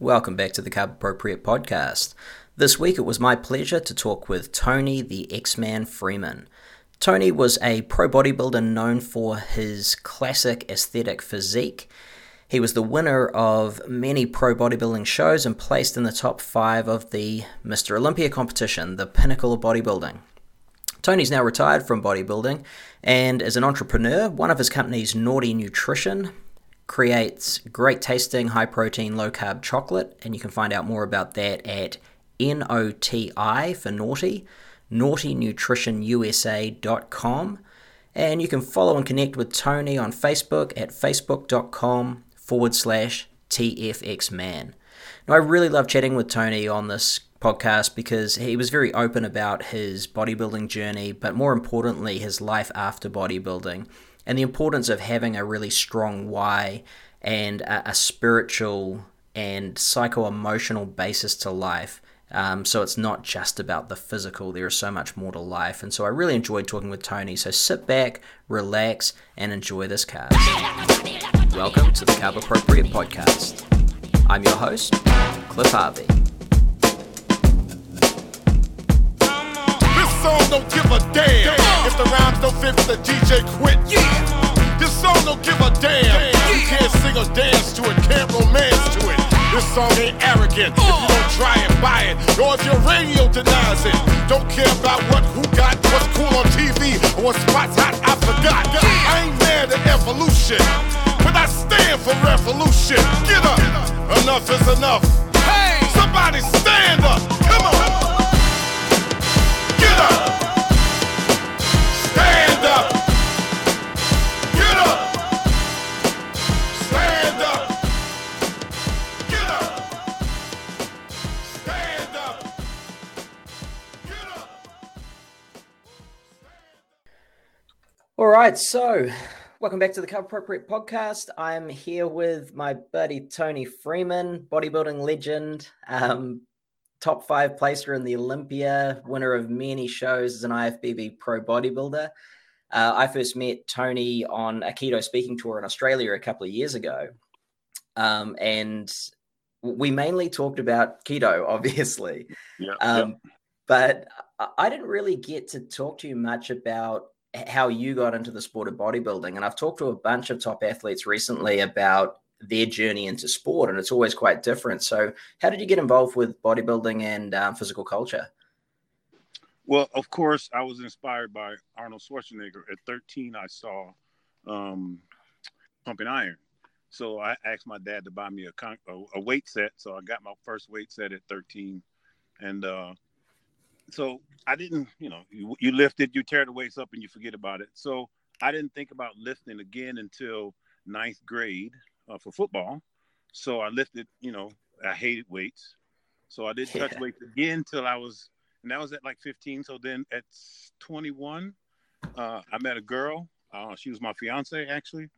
Welcome back to the Carb Appropriate podcast. This week it was my pleasure to talk with Toney the X Man Freeman. Toney was a pro bodybuilder known for his classic aesthetic physique. He was the winner of many pro bodybuilding shows and placed in the top five of the Mr. Olympia competition, the pinnacle of bodybuilding. Toney's now retired from bodybuilding and is an entrepreneur. One of his companies, NOTI Nutrition, creates great tasting, high protein, low carb chocolate, and you can find out more about that at NOTI for naughty, notinutritionusa.com. And you can follow and connect with Toney on Facebook at facebook.com forward slash TFXman. Now, I really love chatting with Toney on this podcast because he was very open about his bodybuilding journey, but more importantly, his life after bodybuilding and the importance of having a really strong why and a, a spiritual and psycho emotional basis to life. Um, so it's not just about the physical, there is so much more to life. And so I really enjoyed talking with Toney. So sit back, relax, and enjoy this cast. Welcome to the Carb Appropriate Podcast. I'm your host, Cliff Harvey. Song don't give a damn. If the rhymes don't fit, the DJ quit. This song don't give a damn. You can't sing or dance to it, can't romance to it. This song ain't arrogant. If you don't try it, buy it. Or if your radio denies it. Don't care about what, who got, what's cool on TV, or what spot's hot, I forgot. I ain't mad at evolution, but I stand for revolution. Get up. Enough is enough. Hey! Somebody stand up. All right, so welcome back to the Carb Appropriate Podcast. I'm here with my buddy Toney Freeman, bodybuilding legend, um, top five placer in the Olympia, winner of many shows as an IFBB pro bodybuilder. Uh, I first met Toney on a keto speaking tour in Australia a couple of years ago. Um, and we mainly talked about keto, obviously. Yeah. Um, But I- I didn't really get to talk to you much about how you got into the sport of bodybuilding. And I've talked to a bunch of top athletes recently about their journey into sport, and it's always quite different. So, how did you get involved with bodybuilding and um, physical culture? Well, of course, I was inspired by Arnold Schwarzenegger. At 13, I saw um, Pumping Iron. So I asked my dad to buy me a, con- a, weight set. So I got my first weight set at 13. And uh, so I didn't, you know, you, you lift it, you tear the weights up, and you forget about it. So I didn't think about lifting again until ninth grade uh, for football. So I lifted, you know, I hated weights. So I didn't touch Yeah. weights again till I was and that was at like 15. So then at 21, uh, I met a girl. Uh, she was my fiance actually,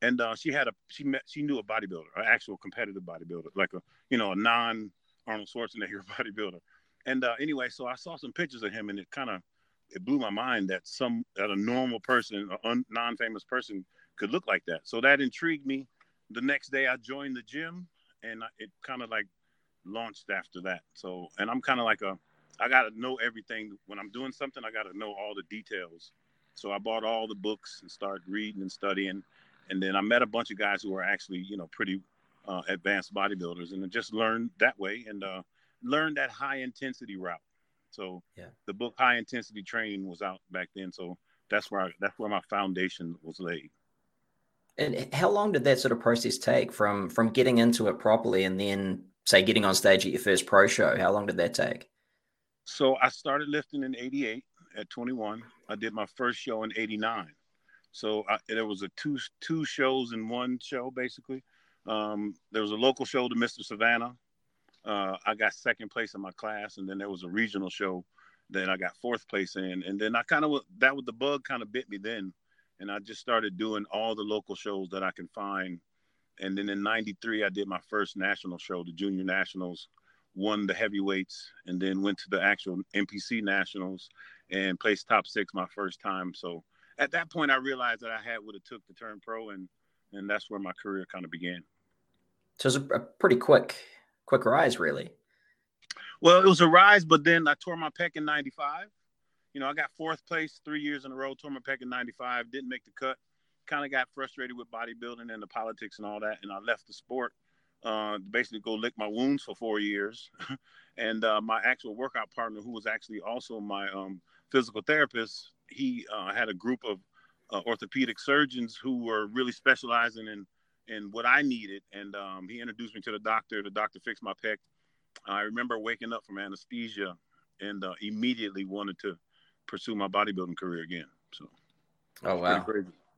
and uh, she had a she met she knew a bodybuilder, an actual competitive bodybuilder, like a you know a non Arnold Schwarzenegger bodybuilder. And uh, anyway, so I saw some pictures of him, and it kind of it blew my mind that some that a normal person, a un, non-famous person, could look like that. So that intrigued me. The next day, I joined the gym, and it kind of like launched after that. So, and I'm kind of like a I got to know everything. When I'm doing something, I got to know all the details. So I bought all the books and started reading and studying. And then I met a bunch of guys who were actually, you know, pretty uh, advanced bodybuilders and I just learned that way and uh, learned that high intensity route. So Yeah. the book High Intensity Training was out back then. So that's where I, that's where my foundation was laid. And how long did that sort of process take from from getting into it properly and then say getting on stage at your first pro show? How long did that take? So I started lifting in 88 at 21. I did my first show in 89. So I, there was a two two shows in one show basically. Um, there was a local show to Mr. Savannah. Uh, I got second place in my class, and then there was a regional show that I got fourth place in. And then I kind of that was the bug kind of bit me then, and I just started doing all the local shows that I can find. And then in '93, I did my first national show, the Junior Nationals, won the heavyweights, and then went to the actual NPC Nationals and placed top six my first time. So at that point, I realized that I had what it took to turn pro, and and that's where my career kind of began. So it was a, a pretty quick quick rise, really. Well, it was a rise, but then I tore my pec in '95. You know, I got fourth place three years in a row. Tore my pec in '95. Didn't make the cut. Kind of got frustrated with bodybuilding and the politics and all that, and I left the sport. Uh, basically, go lick my wounds for four years. and uh, my actual workout partner, who was actually also my um, physical therapist, he uh, had a group of uh, orthopedic surgeons who were really specializing in in what I needed, and um, he introduced me to the doctor. The doctor fixed my pec. I remember waking up from anesthesia and uh, immediately wanted to pursue my bodybuilding career again. So, oh wow,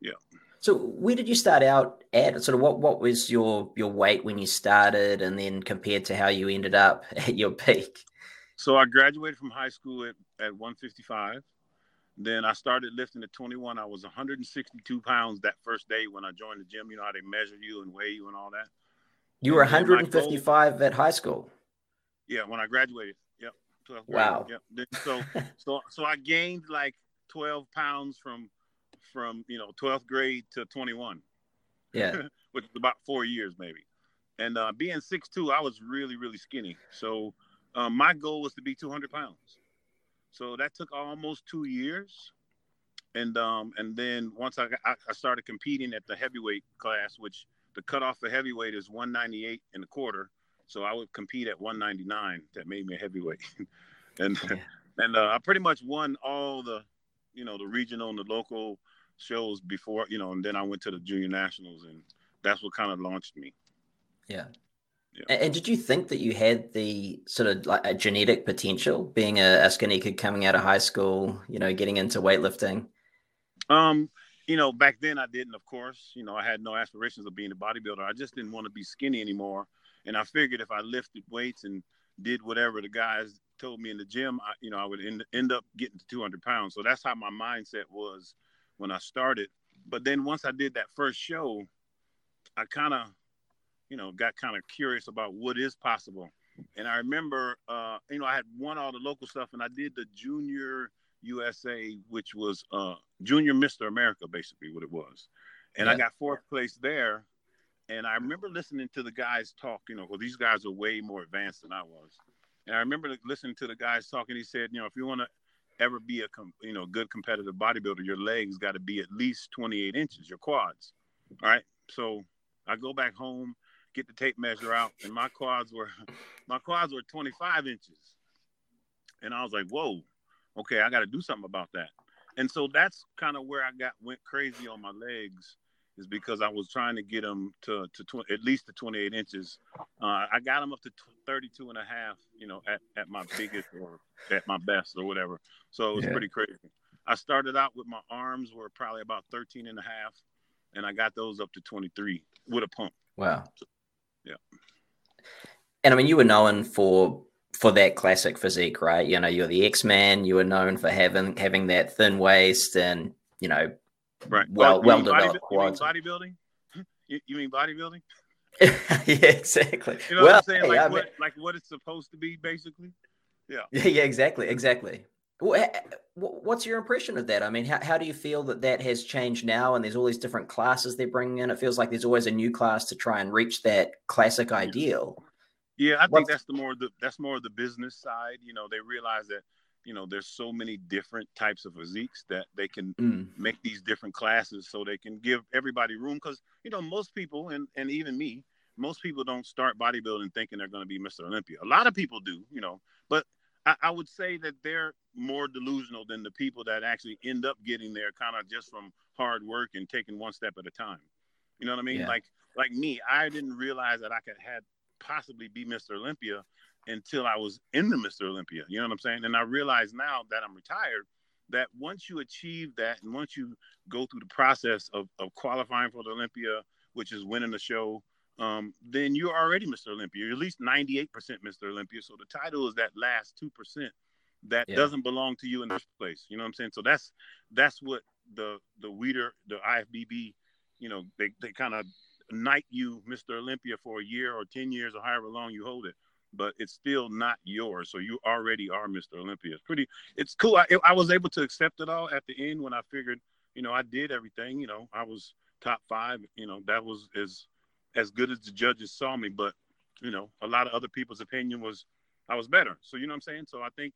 yeah. So where did you start out at? Sort of what what was your your weight when you started, and then compared to how you ended up at your peak? So I graduated from high school at, at 155. Then I started lifting at 21. I was 162 pounds that first day when I joined the gym. You know how they measure you and weigh you and all that. You were 155 goal, at high school. Yeah, when I graduated. Wow. Yep. So so so I gained like 12 pounds from from you know 12th grade to 21. Yeah. which is about four years maybe. And uh, being 6'2", I was really really skinny. So um, my goal was to be 200 pounds. So that took almost two years. And um, and then once I, got, I started competing at the heavyweight class, which the cutoff for heavyweight is 198 and a quarter. So I would compete at 199. That made me a heavyweight. and yeah. and uh, I pretty much won all the, you know, the regional and the local shows before, you know, and then I went to the junior nationals, and that's what kind of launched me. Yeah. Yeah. And did you think that you had the sort of like a genetic potential, being a, a, skinny kid coming out of high school, you know, getting into weightlifting? Um, you know, back then I didn't, of course. You know, I had no aspirations of being a bodybuilder. I just didn't want to be skinny anymore. And I figured if I lifted weights and did whatever the guys told me in the gym, I, you know, I would end, end up getting to 200 pounds. So that's how my mindset was when I started. But then once I did that first show, I kind of you know, got kind of curious about what is possible. And I remember, uh, you know, I had won all the local stuff, and I did the Junior USA, which was uh, Junior Mister America, basically what it was. And yeah. I got fourth place there. And I remember listening to the guys talk. You know, well, these guys are way more advanced than I was. And I remember listening to the guys talking. He said, you know, if you want to ever be a you know good competitive bodybuilder, your legs got to be at least 28 inches, your quads. All right. So I go back home get the tape measure out, and my quads were my quads were 25 inches, and I was like, whoa, okay, I got to do something about that. And so that's kind of where I got went crazy on my legs, is because I was trying to get them to to tw- at least to 28 inches. Uh, I got them up to t- 32 and a half, you know, at, at my biggest or at my best or whatever. So it was yeah. pretty crazy. I started out with my arms were probably about 13 and a half, and I got those up to 23 with a pump. Wow. So, yeah. And I mean, you were known for for that classic physique, right? You know, you're the X Man. You were known for having having that thin waist and you know, right? Well, well developed. You bodybuilding? You, you mean bodybuilding? yeah, exactly. You know well, what I'm saying? Hey, like I mean, what like what it's supposed to be, basically. Yeah. Yeah, exactly, exactly. What's your impression of that? I mean, how, how do you feel that that has changed now? And there's all these different classes they're bringing in. It feels like there's always a new class to try and reach that classic ideal. Yeah, I think that's the more the that's more of the business side. You know, they realize that you know there's so many different types of physiques that they can mm. make these different classes so they can give everybody room. Because you know, most people and and even me, most people don't start bodybuilding thinking they're going to be Mr. Olympia. A lot of people do, you know, but I, I would say that they're more delusional than the people that actually end up getting there kind of just from hard work and taking one step at a time. You know what I mean? Yeah. Like like me, I didn't realize that I could had possibly be Mr. Olympia until I was in the Mr. Olympia. You know what I'm saying? And I realize now that I'm retired that once you achieve that and once you go through the process of, of qualifying for the Olympia, which is winning the show, um, then you're already Mr. Olympia. You're at least 98% Mr. Olympia. So the title is that last 2% that yeah. doesn't belong to you in this place. You know what I'm saying? So that's that's what the the Weider, the IFBB, you know, they, they kind of knight you Mr. Olympia for a year or 10 years or however long you hold it. But it's still not yours. So you already are Mr. Olympia. It's pretty, it's cool. I, I was able to accept it all at the end when I figured, you know, I did everything. You know, I was top five. You know, that was as as good as the judges saw me. But you know, a lot of other people's opinion was I was better. So you know what I'm saying? So I think,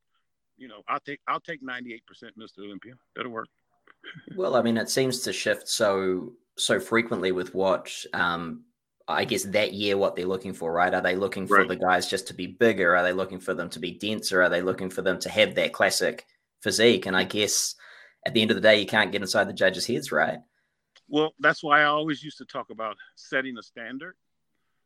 you know, I'll take I'll take 98% Mr. Olympia. That'll work. Well, I mean, it seems to shift so so frequently with what um, I guess that year what they're looking for, right? Are they looking for right. the guys just to be bigger? Are they looking for them to be denser? Are they looking for them to have that classic physique? And I guess at the end of the day, you can't get inside the judges' heads, right? Well, that's why I always used to talk about setting a standard.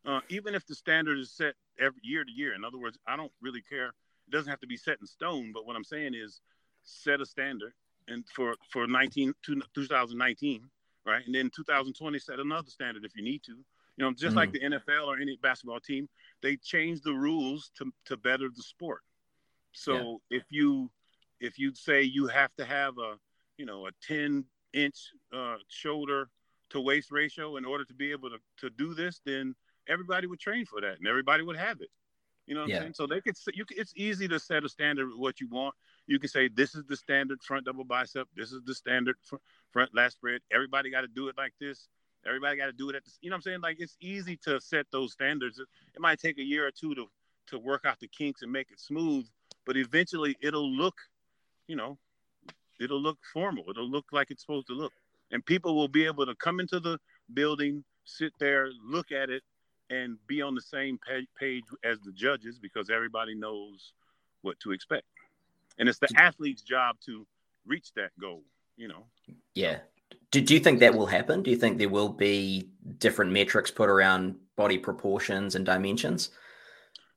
Uh, even if the standard is set every year to year. In other words, I don't really care. It doesn't have to be set in stone. But what I'm saying is, set a standard, and for for 19 2019, right, and then 2020 set another standard if you need to. You know, just mm-hmm. like the NFL or any basketball team, they change the rules to to better the sport. So yeah. if you if you say you have to have a you know a 10 inch uh, shoulder to waist ratio in order to be able to, to do this, then everybody would train for that and everybody would have it. You know what yeah. I'm saying? So they could you it's easy to set a standard with what you want. You can say this is the standard front double bicep, this is the standard front, front lat spread. Everybody got to do it like this. Everybody got to do it at the you know what I'm saying? Like it's easy to set those standards. It, it might take a year or two to to work out the kinks and make it smooth, but eventually it'll look, you know, it'll look formal. It'll look like it's supposed to look. And people will be able to come into the building, sit there, look at it, and be on the same page as the judges because everybody knows what to expect. And it's the athlete's job to reach that goal, you know. Yeah. Do, do you think that will happen? Do you think there will be different metrics put around body proportions and dimensions?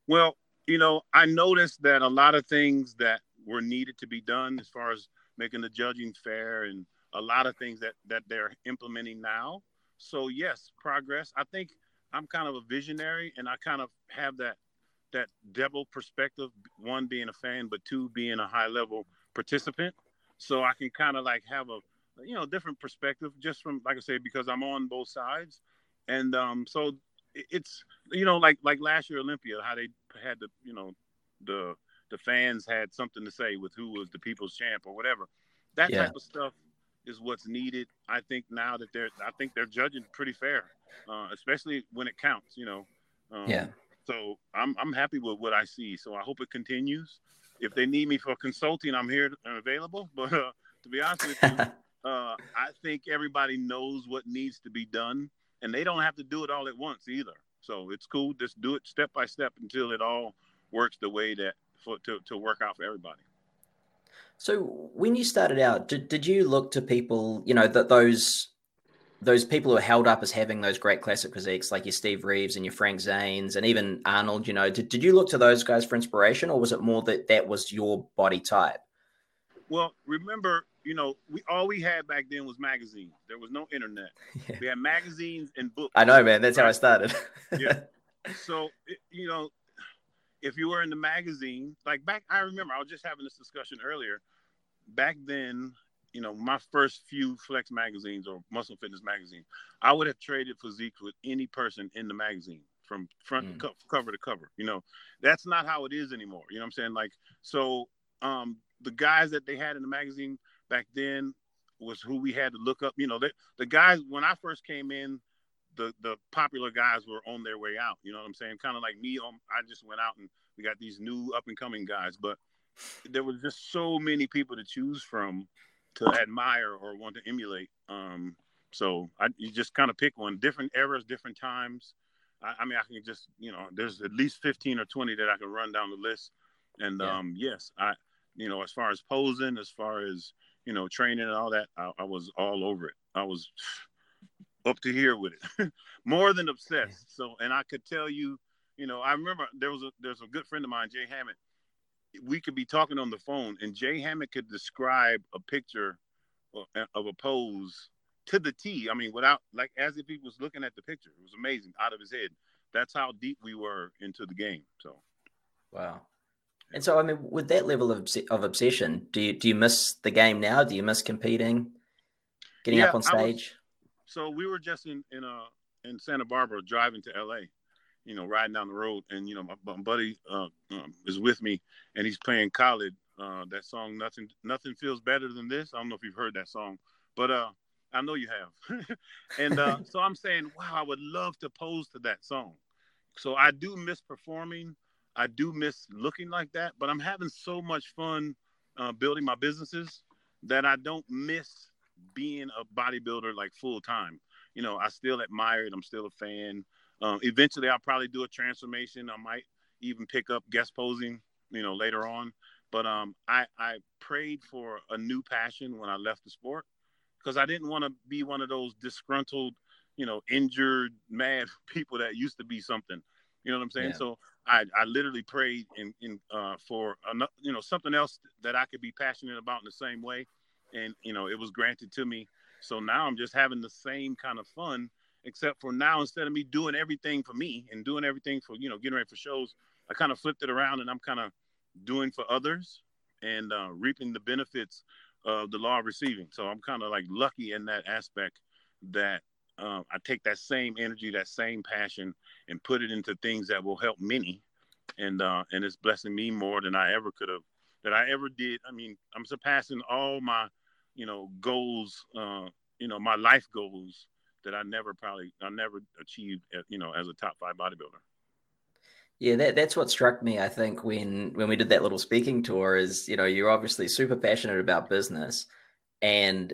Well, you know, I noticed that a lot of things that were needed to be done as far as making the judging fair and a lot of things that that they're implementing now. So yes, progress. I think I'm kind of a visionary and I kind of have that that double perspective, one being a fan, but two being a high level participant. So I can kind of like have a you know different perspective just from like I say because I'm on both sides, and um, so it's you know like like last year Olympia how they had the you know the the fans had something to say with who was the people's champ or whatever. That yeah. type of stuff is what's needed. I think now that they're, I think they're judging pretty fair, uh, especially when it counts. You know. Um, yeah. So I'm I'm happy with what I see. So I hope it continues. If they need me for consulting, I'm here and available. But uh, to be honest with you, uh, I think everybody knows what needs to be done, and they don't have to do it all at once either. So it's cool. Just do it step by step until it all works the way that for to, to work out for everybody. So when you started out, did, did you look to people, you know, that those those people who are held up as having those great classic physiques, like your Steve Reeves and your Frank Zanes and even Arnold, you know, did, did you look to those guys for inspiration or was it more that that was your body type? Well, remember, you know, we all we had back then was magazines. There was no internet. Yeah. We had magazines and books. I know, man. That's how I started. yeah. So, you know, if you were in the magazine, like back, I remember I was just having this discussion earlier. Back then, you know, my first few Flex magazines or Muscle Fitness magazine, I would have traded physiques with any person in the magazine from front mm. co- cover to cover. You know, that's not how it is anymore. You know what I'm saying? Like, so um, the guys that they had in the magazine back then was who we had to look up. You know, they, the guys when I first came in, the the popular guys were on their way out. You know what I'm saying? Kind of like me. Um, I just went out and we got these new up and coming guys, but there was just so many people to choose from to admire or want to emulate. Um, so I you just kind of pick one. Different eras, different times. I, I, mean, I can just you know, there's at least 15 or 20 that I can run down the list. And yeah. um, yes, I you know, as far as posing, as far as you know, training and all that, I, I was all over it. I was up to here with it, more than obsessed. So, and I could tell you, you know, I remember there was a there's a good friend of mine, Jay Hammett. We could be talking on the phone, and Jay Hammett could describe a picture of a pose to the T. I mean, without like as if he was looking at the picture. It was amazing, out of his head. That's how deep we were into the game. So, wow. And so, I mean, with that level of, of obsession, do you do you miss the game now? Do you miss competing, getting yeah, up on stage? so we were just in in uh in Santa Barbara driving to L.A. You know, riding down the road, and you know, my, my buddy uh, um, is with me, and he's playing Khalid. Uh, that song, nothing, nothing feels better than this. I don't know if you've heard that song, but uh, I know you have. and uh, so I'm saying, wow, I would love to pose to that song. so I do miss performing. I do miss looking like that, but I'm having so much fun uh, building my businesses that I don't miss being a bodybuilder like full time. You know, I still admire it. I'm still a fan. Um, eventually, I'll probably do a transformation. I might even pick up guest posing, you know, later on. But um, I, I prayed for a new passion when I left the sport because I didn't want to be one of those disgruntled, you know, injured, mad people that used to be something. You know what I'm saying? Yeah. So I, I literally prayed in, in uh, for you know something else that I could be passionate about in the same way, and you know it was granted to me. So now I'm just having the same kind of fun, except for now instead of me doing everything for me and doing everything for you know getting ready for shows, I kind of flipped it around and I'm kind of doing for others and uh, reaping the benefits of the law of receiving. So I'm kind of like lucky in that aspect that uh, I take that same energy, that same passion, and put it into things that will help many, and uh, and it's blessing me more than I ever could have, that I ever did. I mean, I'm surpassing all my, you know, goals, uh, you know, my life goals that I never probably I never achieved, you know, as a top five bodybuilder. Yeah, that, that's what struck me. I think when when we did that little speaking tour is you know you're obviously super passionate about business, and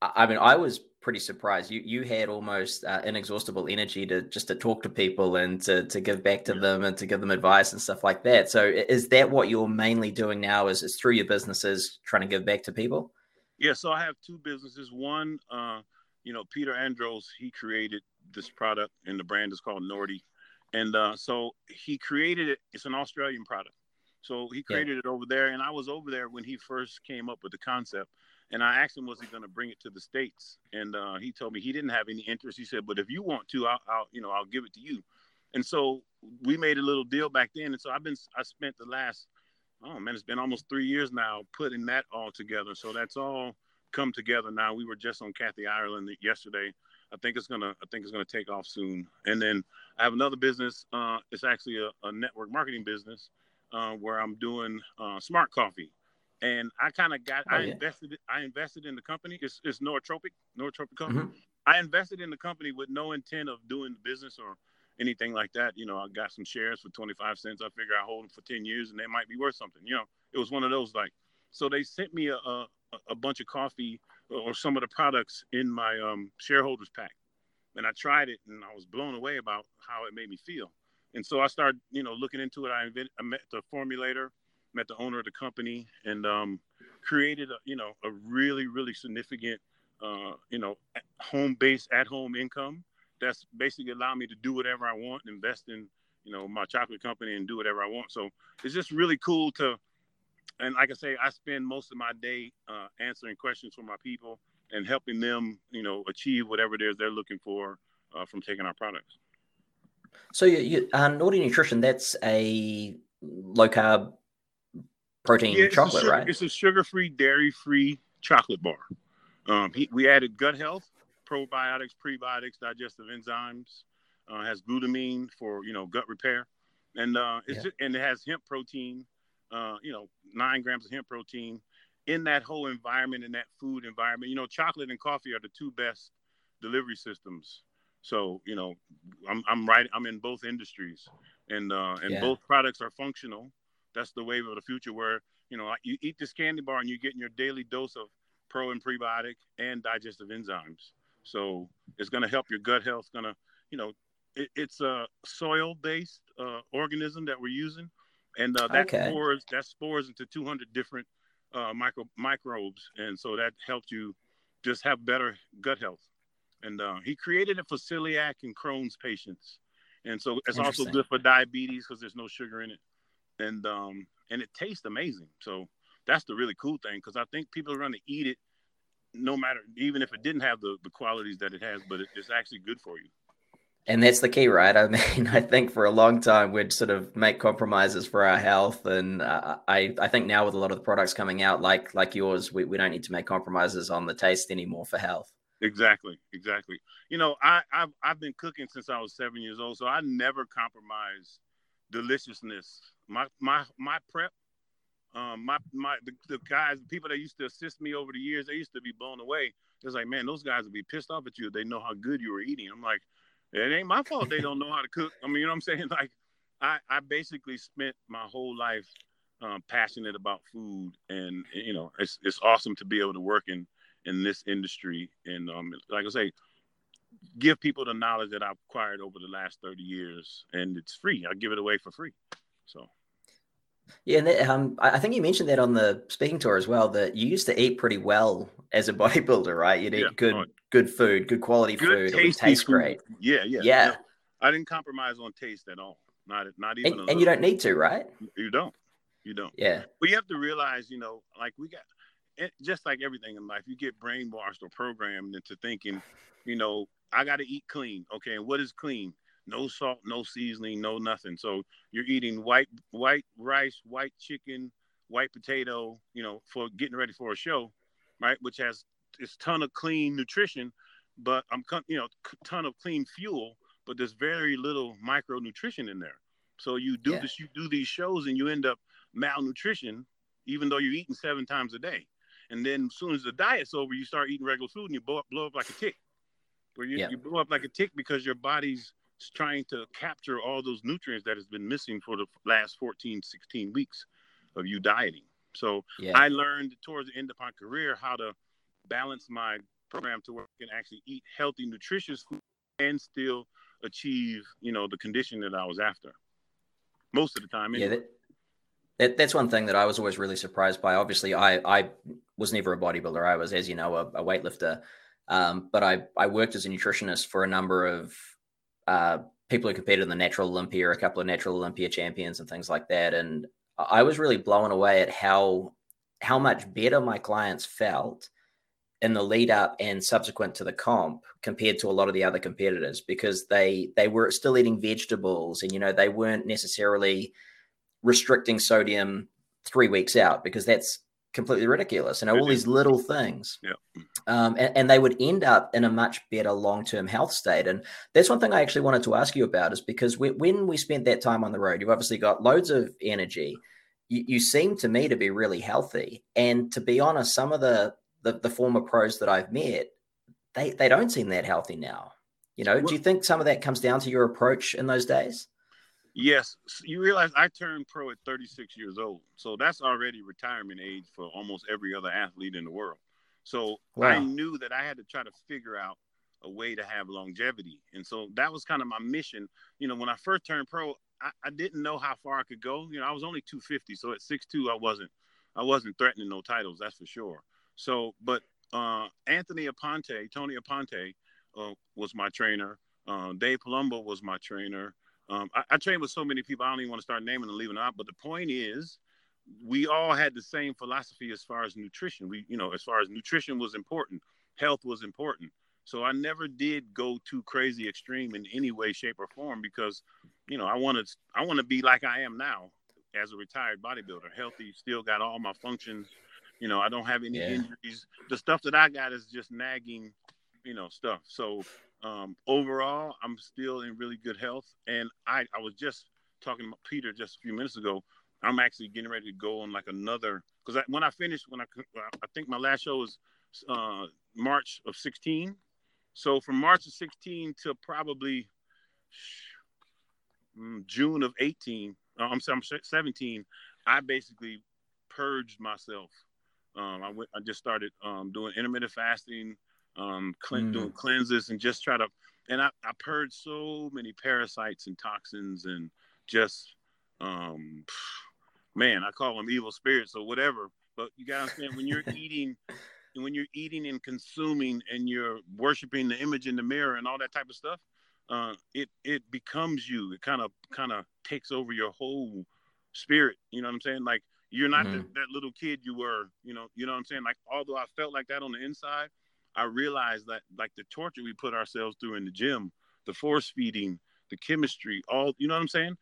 I mean I was pretty surprised. You you had almost uh, inexhaustible energy to just to talk to people and to to give back to yeah. them and to give them advice and stuff like that. So is that what you're mainly doing now? Is is through your businesses trying to give back to people? Yeah. So I have two businesses. One, uh, you know, Peter Andros, he created this product, and the brand is called NOTI and uh, so he created it. It's an Australian product. So he created yeah. it over there, and I was over there when he first came up with the concept. And I asked him, was he going to bring it to the states? And uh, he told me he didn't have any interest. He said, but if you want to, I'll, I'll, you know, I'll give it to you. And so we made a little deal back then. And so I've been, I spent the last, oh man, it's been almost three years now putting that all together. So that's all come together now. We were just on Kathy Ireland yesterday I think it's gonna I think it's gonna take off soon. And then I have another business. Uh, it's actually a, a network marketing business uh, where I'm doing uh, smart coffee. And I kind of got oh, I yeah. invested I invested in the company. It's it's Nootropic Nootropic company. Mm-hmm. I invested in the company with no intent of doing business or anything like that. You know, I got some shares for 25 cents. I figure I hold them for 10 years and they might be worth something. You know, it was one of those like, so they sent me a, a, a bunch of coffee or some of the products in my um, shareholders pack. And I tried it and I was blown away about how it made me feel. And so I started, you know, looking into it. I, invented, I met the formulator, met the owner of the company, and um, created, a, you know, a really, really significant, uh, you know, home-based, at-home income. That's basically allowed me to do whatever I want, invest in, you know, my chocolate company, and do whatever I want. So it's just really cool to and like I say, I spend most of my day uh, answering questions for my people and helping them, you know, achieve whatever it is they're looking for uh, from taking our products. So, you, you uh, NOTI Nutrition, that's a low carb protein yeah, chocolate, sugar, right? It's a sugar free, dairy free chocolate bar. Um, he, we added gut health, probiotics, prebiotics, digestive enzymes. Uh, has glutamine for you know gut repair, and uh, it's yeah. just, and it has hemp protein uh, you know, nine grams of hemp protein in that whole environment, in that food environment. You know, chocolate and coffee are the two best delivery systems. So, you know, I'm, I'm right. I'm in both industries and, uh, and yeah. both products are functional. That's the wave of the future where, you know, you eat this candy bar and you're getting your daily dose of pro and prebiotic and digestive enzymes. So it's going to help your gut health. Going to, you know, it, it's a soil based uh, organism that we're using and uh, that okay. spores that spores into 200 different uh, micro microbes, and so that helps you just have better gut health. And uh, he created it for celiac and Crohn's patients, and so it's also good for diabetes because there's no sugar in it, and um, and it tastes amazing. So that's the really cool thing because I think people are going to eat it no matter even if it didn't have the, the qualities that it has, but it, it's actually good for you and that's the key, right? I mean, I think for a long time we'd sort of make compromises for our health, and uh, I I think now with a lot of the products coming out, like like yours, we, we don't need to make compromises on the taste anymore for health. Exactly, exactly. You know, I I've, I've been cooking since I was seven years old, so I never compromise deliciousness. My my my prep, um, my my the, the guys, the people that used to assist me over the years, they used to be blown away. It's like, man, those guys would be pissed off at you if they know how good you were eating. I'm like, It ain't my fault they don't know how to cook. I mean, you know what I'm saying? Like, I I basically spent my whole life um, passionate about food, and you know, it's it's awesome to be able to work in in this industry, and um, like I say, give people the knowledge that I've acquired over the last 30 years, and it's free. I give it away for free. So. Yeah, and that, um, I think you mentioned that on the speaking tour as well. That you used to eat pretty well as a bodybuilder, right? You'd eat yeah, good, right. good food, good quality good, food. It taste great. Yeah, yeah, yeah. I didn't compromise on taste at all. Not, not even. And, and you don't need to, right? You don't. You don't. Yeah. But you have to realize, you know, like we got, it, just like everything in life, you get brainwashed or programmed into thinking, you know, I got to eat clean. Okay, and what is clean? No salt, no seasoning, no nothing. So you're eating white white rice, white chicken, white potato, you know, for getting ready for a show, right? Which has this ton of clean nutrition, but I'm you know, ton of clean fuel, but there's very little micronutrition in there. So you do yeah. this, you do these shows, and you end up malnutrition, even though you're eating seven times a day. And then as soon as the diet's over, you start eating regular food and you blow up, blow up like a tick. Where you, yeah. you blow up like a tick because your body's trying to capture all those nutrients that has been missing for the last 14, 16 weeks of you dieting. So yeah. I learned towards the end of my career how to balance my program to where I can actually eat healthy, nutritious food and still achieve, you know, the condition that I was after. Most of the time. Anyway. Yeah, that, that, that's one thing that I was always really surprised by. Obviously, I, I was never a bodybuilder. I was, as you know, a, a weightlifter. Um, but I, I worked as a nutritionist for a number of uh, people who competed in the Natural Olympia, a couple of Natural Olympia champions and things like that. And I was really blown away at how how much better my clients felt in the lead up and subsequent to the comp compared to a lot of the other competitors because they they were still eating vegetables and you know they weren't necessarily restricting sodium three weeks out because that's completely ridiculous. And all these little things. Yeah. Um, and, and, they would end up in a much better long term health state. And that's one thing I actually wanted to ask you about is because we, when we spent that time on the road, you've obviously got loads of energy. You, you seem to me to be really healthy. And to be honest, some of the, the, the former pros that I've met, they, they don't seem that healthy now. You know, well, do you think some of that comes down to your approach in those days? Yes, you realize I turned pro at 36 years old, so that's already retirement age for almost every other athlete in the world. So wow. I knew that I had to try to figure out a way to have longevity, and so that was kind of my mission. You know, when I first turned pro, I, I didn't know how far I could go. You know, I was only 250, so at 6'2", I wasn't, I wasn't threatening no titles, that's for sure. So, but uh, Anthony Aponte, Tony Aponte, uh, was my trainer. Uh, Dave Palumbo was my trainer. Um, I, I train with so many people, I don't even want to start naming and leaving out. But the point is, we all had the same philosophy as far as nutrition. We, you know, as far as nutrition was important, health was important. So I never did go too crazy extreme in any way, shape, or form because, you know, I want to, I want to be like I am now as a retired bodybuilder, healthy, still got all my functions. You know, I don't have any yeah. injuries. The stuff that I got is just nagging, you know, stuff. So um, overall, I'm still in really good health. And I, I was just talking about Peter just a few minutes ago. I'm actually getting ready to go on like another because when I finished, when I I think my last show was uh, March of 16. So from March of 16 to probably mm, June of 18, uh, I'm, I'm 17, I basically purged myself. Um, I went, I just started um, doing intermittent fasting, um, mm. doing cleanses and just try to. And I, I purged so many parasites and toxins and just, um, man, I call them evil spirits or whatever. But you gotta understand when you're eating, when you're eating and consuming and you're worshiping the image in the mirror and all that type of stuff, uh, it it becomes you. It kind of kind of takes over your whole spirit. You know what I'm saying? Like you're not mm-hmm. the, that little kid you were. You know, you know what I'm saying? Like although I felt like that on the inside, I realized that like the torture we put ourselves through in the gym, the force feeding, the chemistry, all you know what I'm saying?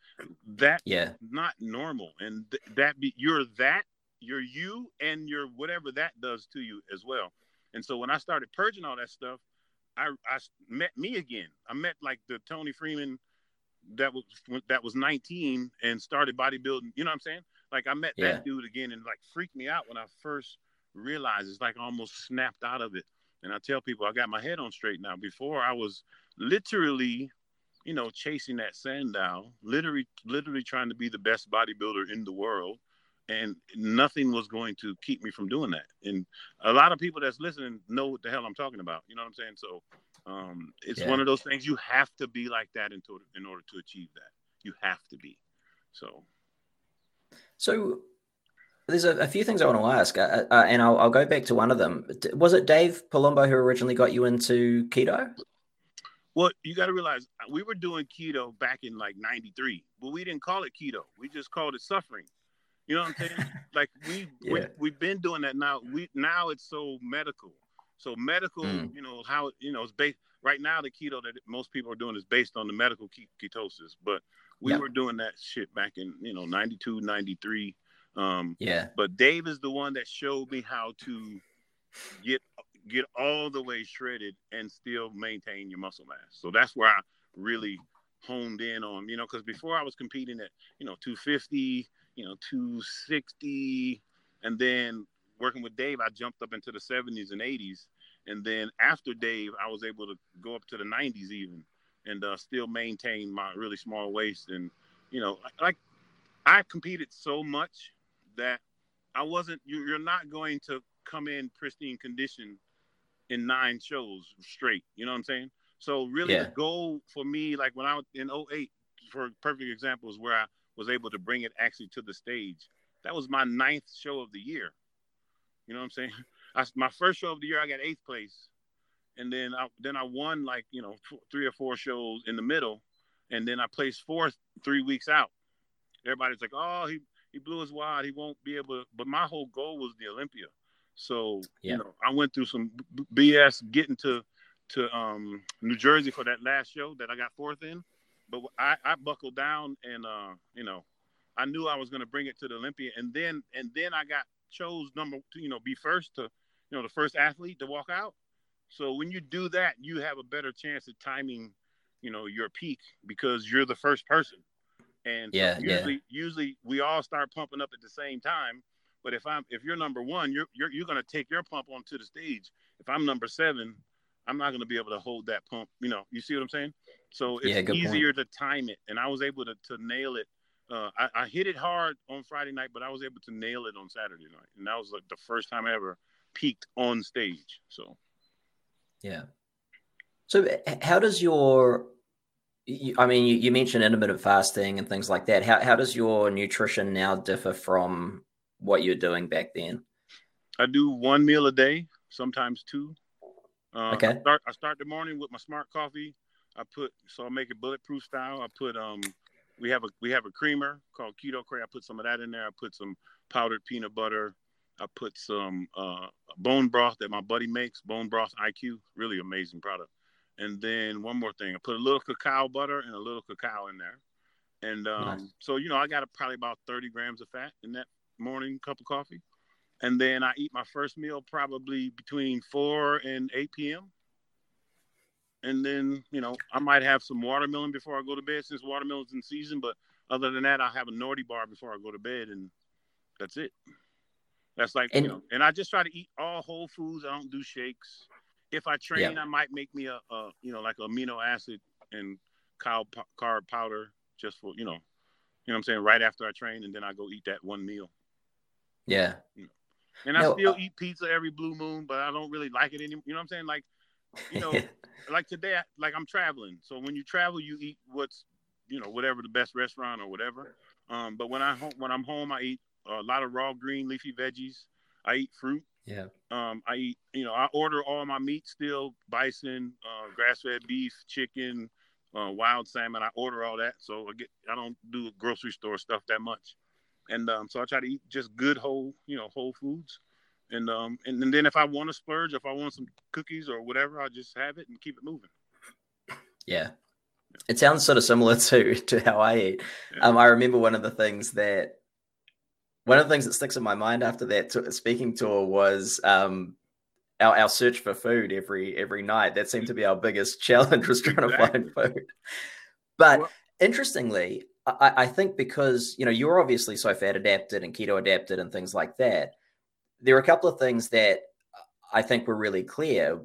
That yeah, not normal, and th- that be you're that you're you and you're whatever that does to you as well. And so when I started purging all that stuff, I I met me again. I met like the Toney Freeman that was that was 19 and started bodybuilding. You know what I'm saying? Like I met yeah. that dude again and like freaked me out when I first realized it's like I almost snapped out of it. And I tell people I got my head on straight now. Before I was literally you know, chasing that Sandow, literally, literally trying to be the best bodybuilder in the world, and nothing was going to keep me from doing that. And a lot of people that's listening know what the hell I'm talking about. You know what I'm saying? So um, it's yeah. one of those things you have to be like that in, to, in order to achieve that. You have to be. So, so there's a, a few things I want to ask, uh, uh, and I'll, I'll, go back to one of them. Was it Dave Palumbo who originally got you into keto? Well, you got to realize uh, we were doing keto back in like '93, but we didn't call it keto. We just called it suffering. You know what I'm saying? like we, yeah. we have been doing that now. We now it's so medical. So medical, mm. you know how you know it's based right now. The keto that most people are doing is based on the medical ketosis, but we yeah. were doing that shit back in you know 92, 93. Um, yeah. But Dave is the one that showed me how to get get all the way shredded and still maintain your muscle mass. So that's where I really honed in on, you know, because before I was competing at, you know, 250, you know, 260, and then working with Dave, I jumped up into the 70s and 80s. And then after Dave, I was able to go up to the 90s even and uh, still maintain my really small waist. And, you know, like I competed so much that I wasn't, you're not going to come in pristine condition in nine shows straight. You know what I'm saying? So really yeah. the goal for me, like when I was in 08, for perfect example, is where I was able to bring it actually to the stage. That was my ninth show of the year. You know what I'm saying? I, my first show of the year, I got eighth place, and then I then I won like you know three or four shows in the middle, and then I placed fourth three weeks out. Everybody's like, "Oh, he he blew his wad. He won't be able." to. But my whole goal was the Olympia. So yeah. you know, I went through some BS getting to to um, New Jersey for that last show that I got fourth in, but I, I buckled down and uh, you know, I knew I was going to bring it to the Olympia, and then and then I got chose number two, you know, be first to, you know, the first athlete to walk out. So when you do that, you have a better chance of timing, you know, your peak because you're the first person. And yeah, so usually, yeah. usually we all start pumping up at the same time. But if I'm if you're number one, you're you're you're gonna take your pump onto the stage. If I'm number seven, I'm not gonna be able to hold that pump. You know, you see what I'm saying? So it's yeah, easier point. to time it, and I was able to to nail it. Uh, I, I hit it hard on Friday night, but I was able to nail it on Saturday night, and that was like the first time I ever peaked on stage. So, yeah. So how does your I mean, you, you, mentioned intermittent fasting and things like that. How, how does your nutrition now differ from what you're doing back then? I do one meal a day, sometimes two. Uh, okay. I start, I start the morning with my smart coffee. I put so I make it bulletproof style. I put um we have a we have a creamer called Keto Cray. I put some of that in there. I put some powdered peanut butter. I put some uh, bone broth that my buddy makes, Bone Broth IQ, really amazing product. And then one more thing, I put a little cacao butter and a little cacao in there. And um, nice. so you know, I got a, probably about 30 grams of fat in that morning cup of coffee. And then I eat my first meal probably between 4 and 8 p.m. And then, you know, I might have some watermelon before I go to bed since watermelon's in season. But other than that, I have a NOTI bar before I go to bed. And that's it. That's like, and, you know, and I just try to eat all whole foods. I don't do shakes. If I train, yeah. I might make me a, a, you know, like amino acid and cow carb powder just for, you know, you know what I'm saying, right after I train. And then I go eat that one meal. Yeah. And I still uh, eat pizza every blue moon, but I don't really like it anymore. You know what I'm saying? Like, you know, like today, like I'm traveling. So when you travel, you eat what's, you know, whatever the best restaurant or whatever. Um, but when I when I'm home, I eat a lot of raw green leafy veggies. I eat fruit. Yeah. Um, I eat, you know, I order all my meat still, bison, uh, grass-fed beef, chicken, uh, wild salmon. I order all that, so I get I don't do grocery store stuff that much and um, so I try to eat just good whole, you know, whole foods. And um, and, and then if I want to splurge, if I want some cookies or whatever, I just have it and keep it moving. Yeah, it sounds sort of similar to to how I eat. Yeah. Um, I remember one of the things that one of the things that sticks in my mind after that speaking tour was um, our, our search for food every every night. That seemed to be our biggest challenge was trying exactly. to find food. But well, interestingly, I, I think because you know you're obviously so fat adapted and keto adapted and things like that. There are a couple of things that I think were really clear.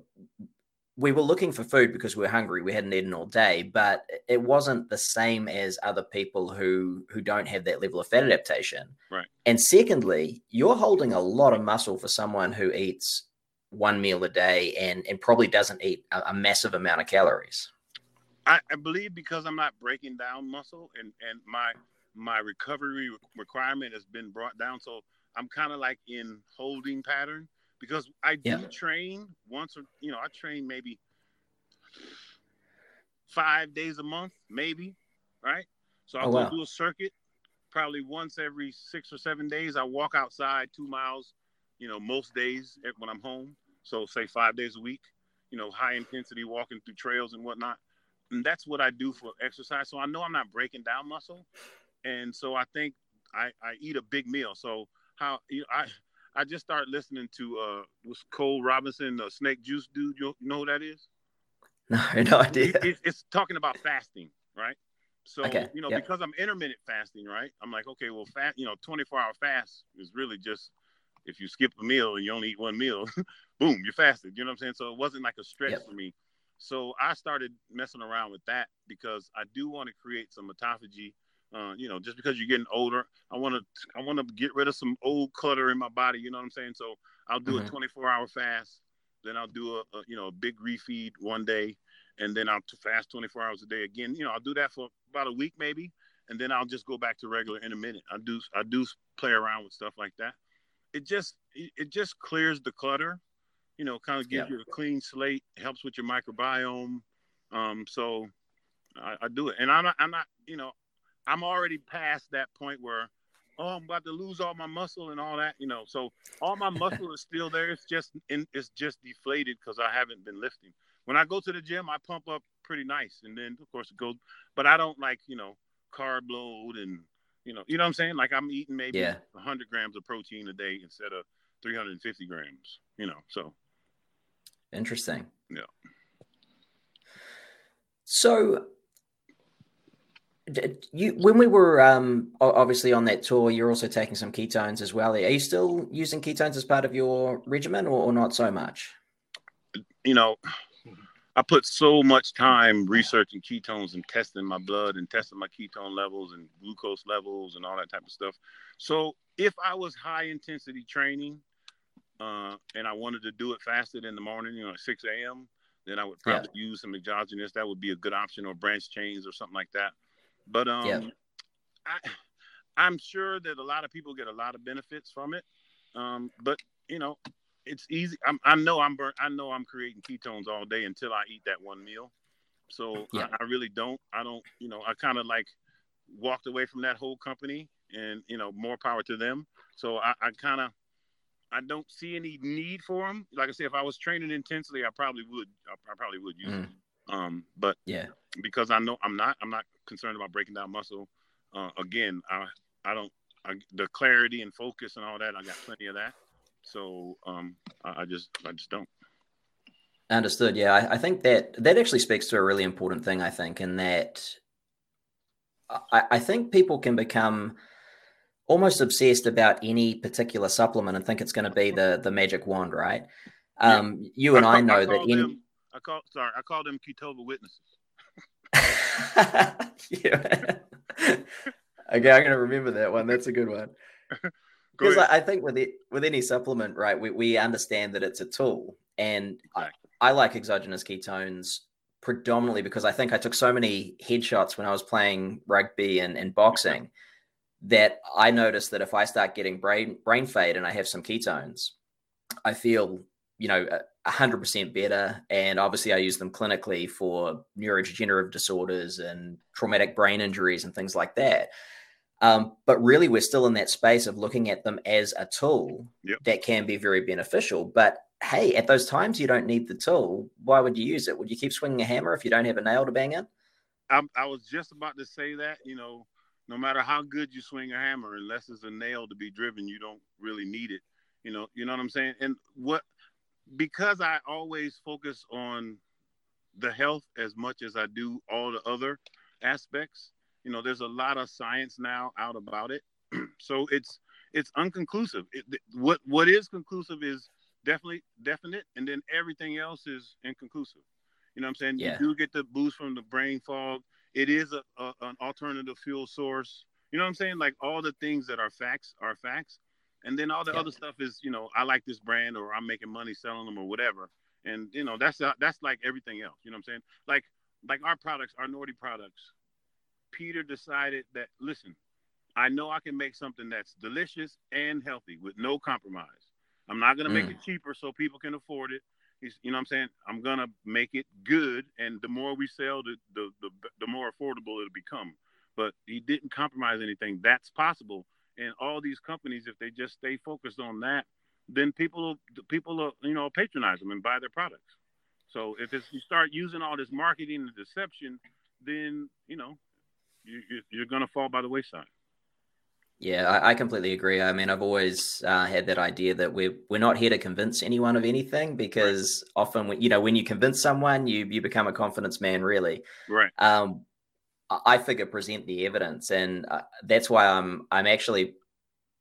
We were looking for food because we were hungry. We hadn't eaten all day, but it wasn't the same as other people who who don't have that level of fat adaptation. Right. And secondly, you're holding a lot of muscle for someone who eats one meal a day and and probably doesn't eat a, a massive amount of calories. I, I, believe because I'm not breaking down muscle and and my my recovery requirement has been brought down, so I'm kind of like in holding pattern because I do yeah. train once or you know I train maybe five days a month, maybe, right? So oh, I'll oh, go wow. do a circuit probably once every six or seven days. I walk outside two miles, you know, most days when I'm home. So say five days a week, you know, high intensity walking through trails and whatnot. And that's what I do for exercise. So I know I'm not breaking down muscle. And so I think I, I eat a big meal. So how you know, I I just started listening to uh was Cole Robinson, the Snake Juice dude. You know who that is? No, no idea. It, it's talking about fasting, right? So okay. you know, yep. because I'm intermittent fasting, right? I'm like, okay, well, fat, you know, 24 hour fast is really just if you skip a meal and you only eat one meal, boom, you're fasted. You know what I'm saying? So it wasn't like a stretch yep. for me. So I started messing around with that because I do want to create some autophagy uh, you know, just because you're getting older, I want to I want to get rid of some old clutter in my body. You know what I'm saying? So I'll do mm-hmm. a 24 hour fast, then I'll do a, a, you know a big refeed one day, and then I'll fast 24 hours a day again. You know, I'll do that for about a week maybe, and then I'll just go back to regular in a minute. I do I do play around with stuff like that. It just it just clears the clutter. You know, kind of gives yeah. you a clean slate. Helps with your microbiome. Um, so I, I do it, and I'm not, I'm not, you know, I'm already past that point where, oh, I'm about to lose all my muscle and all that, you know. So all my muscle is still there. It's just in, it's just deflated because I haven't been lifting. When I go to the gym, I pump up pretty nice, and then of course it goes. But I don't like you know carb load and you know you know what I'm saying. Like I'm eating maybe yeah. 100 grams of protein a day instead of 350 grams. You know, so interesting. Yeah. So you when we were um, obviously on that tour, you're also taking some ketones as well. Are you still using ketones as part of your regimen, or, or not so much? You know, I put so much time researching ketones and testing my blood and testing my ketone levels and glucose levels and all that type of stuff. So if I was high intensity training uh, and I wanted to do it fasted in the morning, you know, at 6 a.m., then I would probably yeah. use some exogenous. That would be a good option, or branch chains or something like that. But um, yeah. I, I'm sure that a lot of people get a lot of benefits from it. Um, but you know, it's easy. I'm, i know I'm burnt. I know I'm creating ketones all day until I eat that one meal. So yeah. I, I really don't. I don't. You know, I kind of like walked away from that whole company, and you know, more power to them. So I, I kind of. I don't see any need for them. Like I said, if I was training intensely, I probably would. I, I probably would use mm. them. Um, but yeah, because I know I'm not. I'm not concerned about breaking down muscle. Uh, again, I I don't I, the clarity and focus and all that. I got plenty of that. So um, I, I just I just don't. Understood. Yeah, I, I, think that that actually speaks to a really important thing. I think, in that I, I think people can become almost obsessed about any particular supplement and think it's going to be the the magic wand, right? Um, yeah. You and I, I know that in. I call sorry, I call them Ketova witnesses. yeah. okay, I'm gonna remember that one. That's a good one. Because I, I, think with it, with any supplement, right, we, we understand that it's a tool, and exactly. I, I like exogenous ketones predominantly because I think I took so many headshots when I was playing rugby and, and boxing that I noticed that if I start getting brain brain fade and I have some ketones, I feel you know 100% better. And obviously, I use them clinically for neurodegenerative disorders and traumatic brain injuries and things like that. Um, but really, we're still in that space of looking at them as a tool yep. that can be very beneficial. But hey, at those times you don't need the tool, why would you use it? Would you keep swinging a hammer if you don't have a nail to bang in? I, I was just about to say that. You know, no matter how good you swing a hammer, unless it's a nail to be driven, you don't really need it. You know, you know what I'm saying? And what because I always focus on the health as much as I do all the other aspects. You know, there's a lot of science now out about it, so it's it's unconclusive. It, what what is conclusive is definitely definite, and then everything else is inconclusive. You know what I'm saying? Yeah. You do get the boost from the brain fog. It is a, a an alternative fuel source. You know what I'm saying? Like all the things that are facts are facts, and then all the Yeah. other stuff is you know I like this brand or I'm making money selling them or whatever. And you know that's uh, that's like everything else. You know what I'm saying? Like like our products, our NOTI products. Peter decided that listen, I know I can make something that's delicious and healthy with no compromise. I'm not gonna make Mm. it cheaper so people can afford it. He's, you know what I'm saying? I'm gonna make it good, and the more we sell, the the the, the more affordable it'll become. But he didn't compromise anything. That's possible. And all these companies, if they just stay focused on that, then people people will, you know patronize them and buy their products. So if it's, you start using all this marketing and deception, then you know you, you, you're gonna fall by the wayside. Yeah, I, I completely agree. I mean, I've always uh, had that idea that we're we're not here to convince anyone of anything because often, when, you know, when you convince someone, you you become a confidence man, really. Right. Um, I figure present the evidence, and uh, that's why I'm I'm actually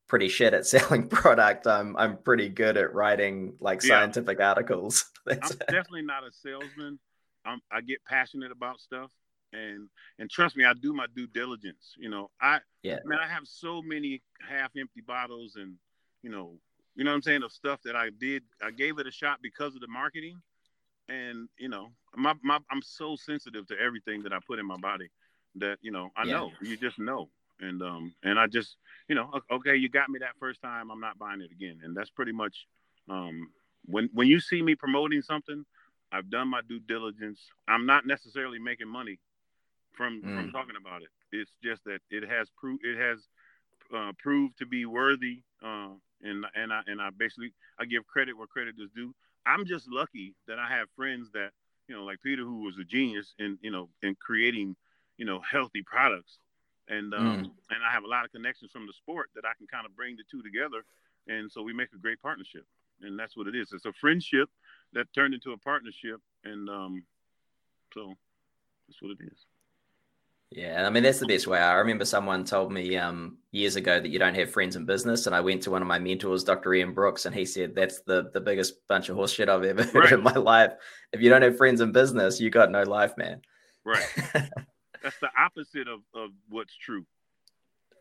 pretty shit at selling product. I'm I'm pretty good at writing like Yeah. scientific articles. That's I'm definitely not a salesman. I'm, I get passionate about stuff, and and trust me, I do my due diligence. You know, I Yeah. man, I have so many half-empty bottles, and you know, you know what I'm saying of stuff that I did. I gave it a shot because of the marketing, and you know, my, my I'm so sensitive to everything that I put in my body that you know I Yeah. know you just know, and um and I just you know okay, you got me that first time, I'm not buying it again, and that's pretty much um when when you see me promoting something, I've done my due diligence. I'm not necessarily making money from from Mm. talking about it. It's just that it has proved it has uh, proved to be worthy, uh, and and I and I basically I give credit where credit is due. I'm just lucky that I have friends that you know like Peter, who was a genius in you know in creating you know healthy products, and um, and I have a lot of connections from the sport that I can kind of bring the two together, and so we make a great partnership and that's what it is. It's a friendship that turned into a partnership, and um, so that's what it is. Yeah, I mean that's the best way. I remember someone told me um, years ago that you don't have friends in business, and I went to one of my mentors, Dr. Ian Brooks, and he said that's the the biggest bunch of horse shit I've ever heard in my life. If you don't have friends in business, you got no life, man. Right. that's the opposite of, of what's true.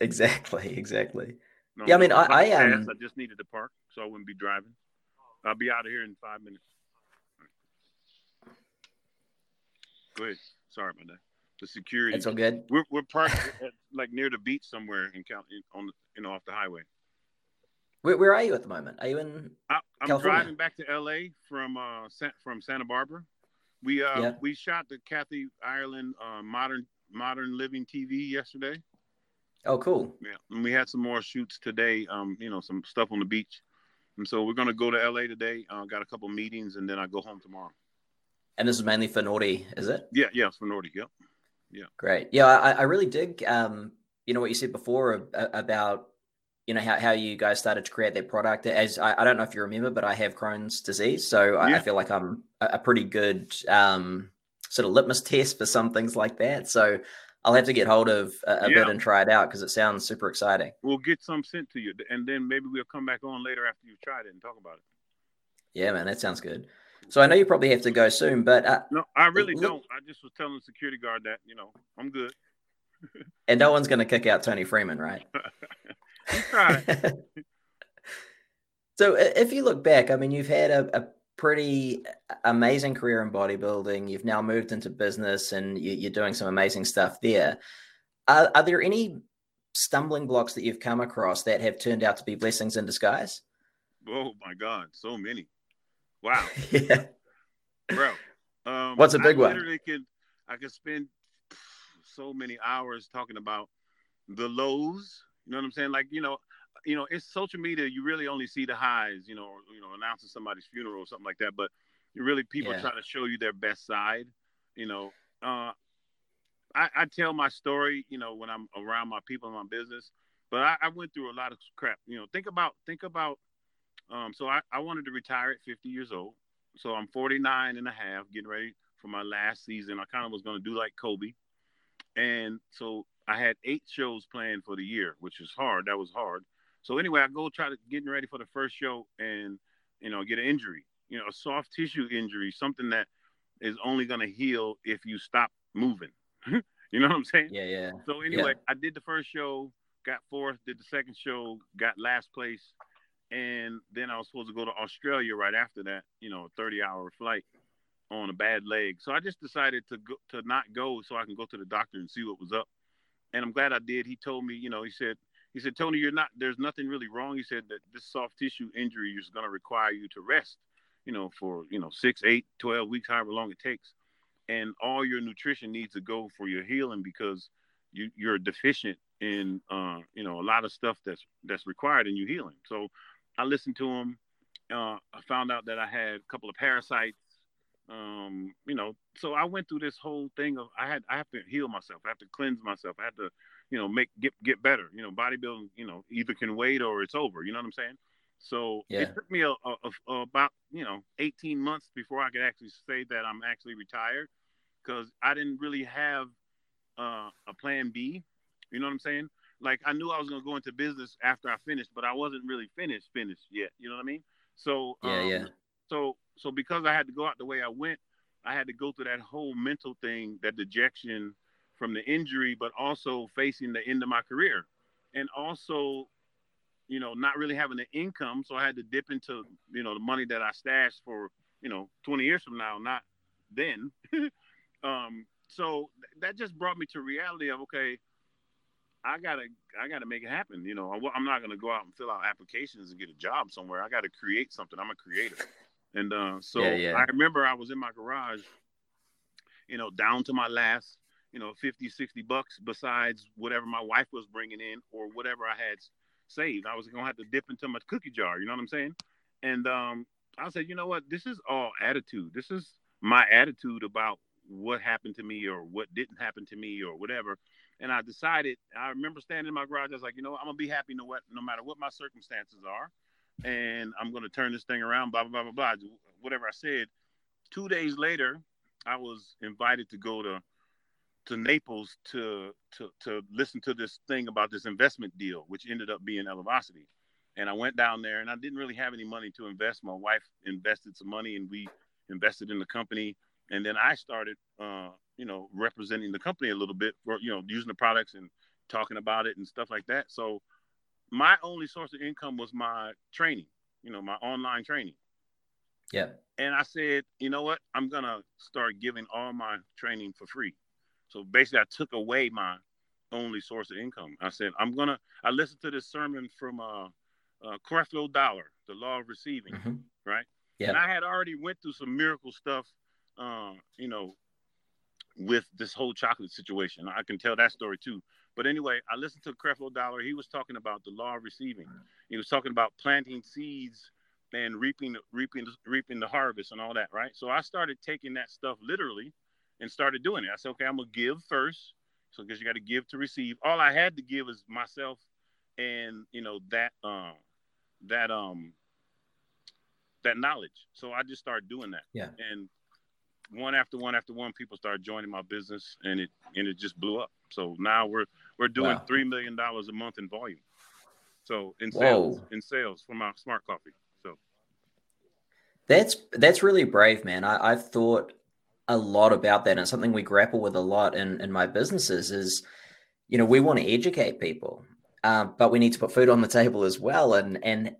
exactly, exactly. No, Yeah, I mean, I- I, um, I just needed to park, so I wouldn't be driving. I'll be out of here in five minutes. Go ahead. Sorry about that. The security. It's all good. We're we're parked at, like near the beach somewhere in Cal on the you know off the highway. Where, where are you at the moment? Are you in? I, I'm California. driving back to LA from uh Sa- from Santa Barbara. We uh Yeah. we shot the Kathy Ireland uh, modern modern living TV yesterday. Oh, cool. Yeah, and we had some more shoots today. Um, you know, some stuff on the beach, and so we're gonna go to LA today. Uh, got a couple meetings, and then I go home tomorrow. And this is mainly for NOTI, is it? Yeah, yeah, it's for NOTI. Yep. Yeah. Great. Yeah, I, I really dig. Um, you know what you said before about you know how, how you guys started to create that product. As I, I don't know if you remember, but I have Crohn's disease, so I, I feel like I'm a, pretty good um, sort of litmus test for some things like that. So I'll have to get hold of a, a bit and try it out because it sounds super exciting. We'll get some sent to you, and then maybe we'll come back on later after you've tried it and talk about it. Yeah, man, that sounds good. So I know you probably have to go soon, but uh, No, I really Look- don't. I just was telling the security guard that you know I'm good. and no one's going to kick out Toney Freeman, right? So if you look back, I mean, you've had a, a pretty amazing career in bodybuilding. You've now moved into business and you, you're doing some amazing stuff there. Are, are there any stumbling blocks that you've come across that have turned out to be blessings in disguise? oh my God, so many. Wow. yeah. bro. Um, What's a big I one? Could I could spend so many hours talking about the lows. You know what I'm saying? Like you know, you know, it's social media. You really only see the highs. You know, or, you know, announcing somebody's funeral or something like that. But you really people Yeah. try to show you their best side. You know, uh, I, I tell my story. You know, when I'm around my people in my business. But I, I went through a lot of crap. You know, think about think about. Um, so I, I wanted to retire at 50 years old. So I'm 49 and a half, getting ready for my last season. I kind of was going to do like Kobe. And so I had eight shows planned for the year, which is hard. That was hard. So anyway, I go try to getting ready for the first show, and you know, get an injury, you know, a soft tissue injury, something that is only going to heal if you stop moving. you know what I'm saying? Yeah, yeah. So anyway, yeah. I did the first show, got fourth, did the second show, got last place, and then I was supposed to go to Australia right after that, you know, a 30 hour flight on a bad leg. So I just decided to go to not go so I can go to the doctor and see what was up. And I'm glad I did. He told me, you know, he said, he said, Toney, you're not, there's nothing really wrong. He said that this soft tissue injury is going to require you to rest, you know, for, you know, six, eight, 12 weeks, however long it takes. And all your nutrition needs to go for your healing because you, you're deficient in, uh, you know, a lot of stuff that's, that's required in you healing. So I listened to him. Uh, I found out that I had a couple of parasites um, you know, so I went through this whole thing of I had I have to heal myself, I have to cleanse myself, I have to, you know, make get get better. You know, bodybuilding, you know, either can wait or it's over. You know what I'm saying? So yeah. it took me a, a, a, about you know 18 months before I could actually say that I'm actually retired because I didn't really have uh, a plan B. You know what I'm saying? Like I knew I was gonna go into business after I finished, but I wasn't really finished finished yet. You know what I mean? So yeah, um, yeah. So so because I had to go out the way I went, I had to go through that whole mental thing, that dejection from the injury, but also facing the end of my career, and also, you know, not really having the income. So I had to dip into you know the money that I stashed for you know 20 years from now, not then. um, so that just brought me to reality of okay, I gotta I gotta make it happen. You know, I'm not gonna go out and fill out applications and get a job somewhere. I gotta create something. I'm a creator. And uh, so yeah, yeah. I remember I was in my garage, you know, down to my last, you know, 50, 60 bucks besides whatever my wife was bringing in or whatever I had saved. I was going to have to dip into my cookie jar. You know what I'm saying? And um, I said, you know what? This is all attitude. This is my attitude about what happened to me or what didn't happen to me or whatever. And I decided, I remember standing in my garage, I was like, you know, I'm gonna be happy no what no matter what my circumstances are and I'm going to turn this thing around, blah, blah, blah, blah, blah, whatever I said. Two days later, I was invited to go to to Naples to to to listen to this thing about this investment deal, which ended up being Elevacity. And I went down there, and I didn't really have any money to invest. My wife invested some money, and we invested in the company. And then I started, uh, you know, representing the company a little bit, for, you know, using the products and talking about it and stuff like that. So my only source of income was my training, you know, my online training. Yeah. And I said, you know what? I'm gonna start giving all my training for free. So basically, I took away my only source of income. I said, I'm gonna. I listened to this sermon from uh, uh Creflo Dollar, the law of receiving, mm-hmm. right? Yeah. And I had already went through some miracle stuff, uh, you know, with this whole chocolate situation. I can tell that story too. But anyway, I listened to Creflo Dollar. He was talking about the law of receiving. He was talking about planting seeds and reaping, reaping, reaping the harvest and all that, right? So I started taking that stuff literally and started doing it. I said, okay, I'm gonna give first. So because you got to give to receive. All I had to give is myself and you know that um that um that knowledge. So I just started doing that. Yeah. And one after one after one, people started joining my business, and it and it just blew up. So now we're we're doing wow. three million dollars a month in volume. So in sales, Whoa. in sales for my smart coffee. So that's that's really brave, man. I, I've thought a lot about that, and something we grapple with a lot in in my businesses is, you know, we want to educate people, uh, but we need to put food on the table as well, and and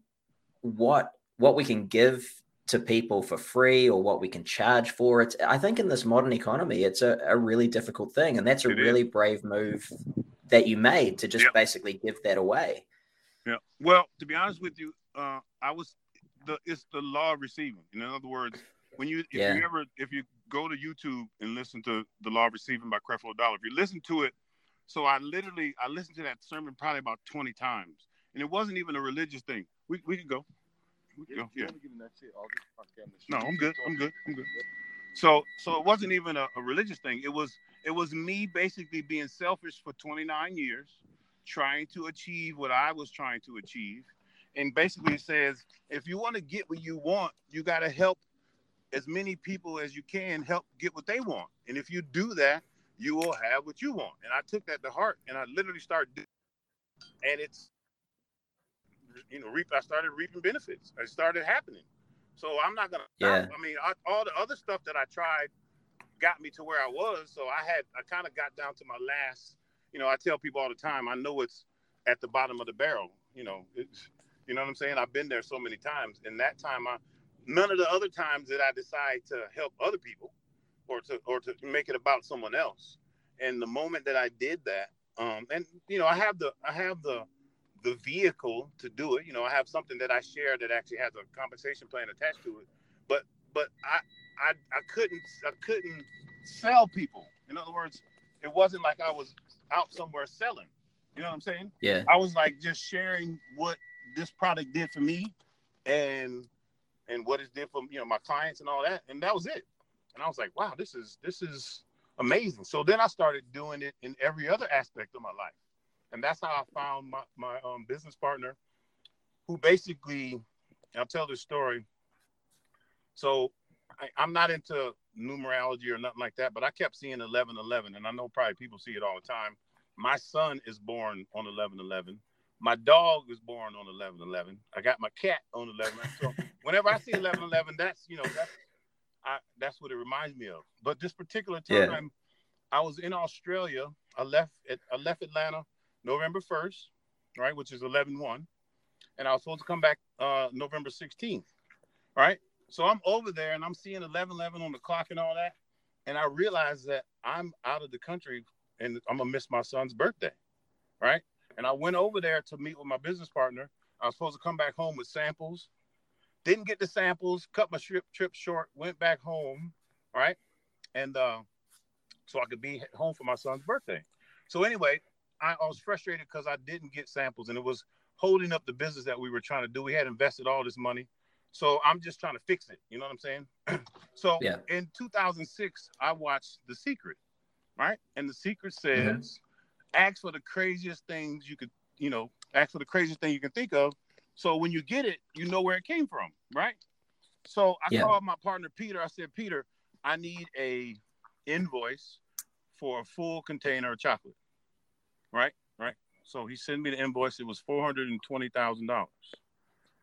what what we can give to people for free or what we can charge for it. I think in this modern economy, it's a, a really difficult thing. And that's a it really is. brave move that you made to just yep. basically give that away. Yeah. Well, to be honest with you, uh, I was the it's the law of receiving. In other words, when you if yeah. you ever if you go to YouTube and listen to the law of receiving by Creflo Dollar, if you listen to it, so I literally I listened to that sermon probably about twenty times, and it wasn't even a religious thing. We we could go. We Yeah, yeah. No, I'm good. I'm good. I'm good. So, so it wasn't even a, a religious thing. It was, it was me basically being selfish for 29 years, trying to achieve what I was trying to achieve, and basically it says, if you want to get what you want, you got to help as many people as you can help get what they want. And if you do that, you will have what you want. And I took that to heart, and I literally started, and it's you know, reap. I started reaping benefits. It started happening. So I'm not gonna. Yeah. I mean, I, all the other stuff that I tried got me to where I was. So I had, I kind of got down to my last. You know, I tell people all the time, I know it's at the bottom of the barrel. You know, it's, you know what I'm saying. I've been there so many times, and that time, I none of the other times that I decide to help other people or to or to make it about someone else. And the moment that I did that, um, and you know, I have the I have the the vehicle to do it. You know, I have something that I share that actually has a compensation plan attached to it. But but I I, I couldn't I couldn't sell people. In other words, it wasn't like I was out somewhere selling. You know what I'm saying? Yeah. I was like just sharing what this product did for me and and what it did for you know my clients and all that. And that was it. And I was like, wow, this is this is amazing. So then I started doing it in every other aspect of my life and that's how I found my my um, business partner, who basically, I'll tell this story. So I, am not into numerology or nothing like that, but I kept seeing 1111, and I know probably people see it all the time. My son is born on 1111. My dog is born on 1111. I got my cat on 11. So whenever I see 1111, that's you know that's I, that's what it reminds me of. But this particular time, yeah. I was in Australia. I left at, I left Atlanta November 1st, right, which is 11 1. And I was supposed to come back uh, November 16th, right? So I'm over there and I'm seeing 11 11 on the clock and all that. And I realized that I'm out of the country and I'm going to miss my son's birthday, right? And I went over there to meet with my business partner. I was supposed to come back home with samples. Didn't get the samples, cut my trip, trip short, went back home, right? And uh, so I could be home for my son's birthday. So anyway, I, I was frustrated because I didn't get samples and it was holding up the business that we were trying to do. We had invested all this money. So I'm just trying to fix it. You know what I'm saying? so yeah. in 2006, I watched The Secret, right? And The Secret says, mm-hmm. ask for the craziest things you could, you know, ask for the craziest thing you can think of. So when you get it, you know where it came from, right? So I yeah. called my partner Peter. I said, Peter, I need a invoice for a full container of chocolate right? Right. So he sent me the invoice. It was four hundred and twenty thousand dollars.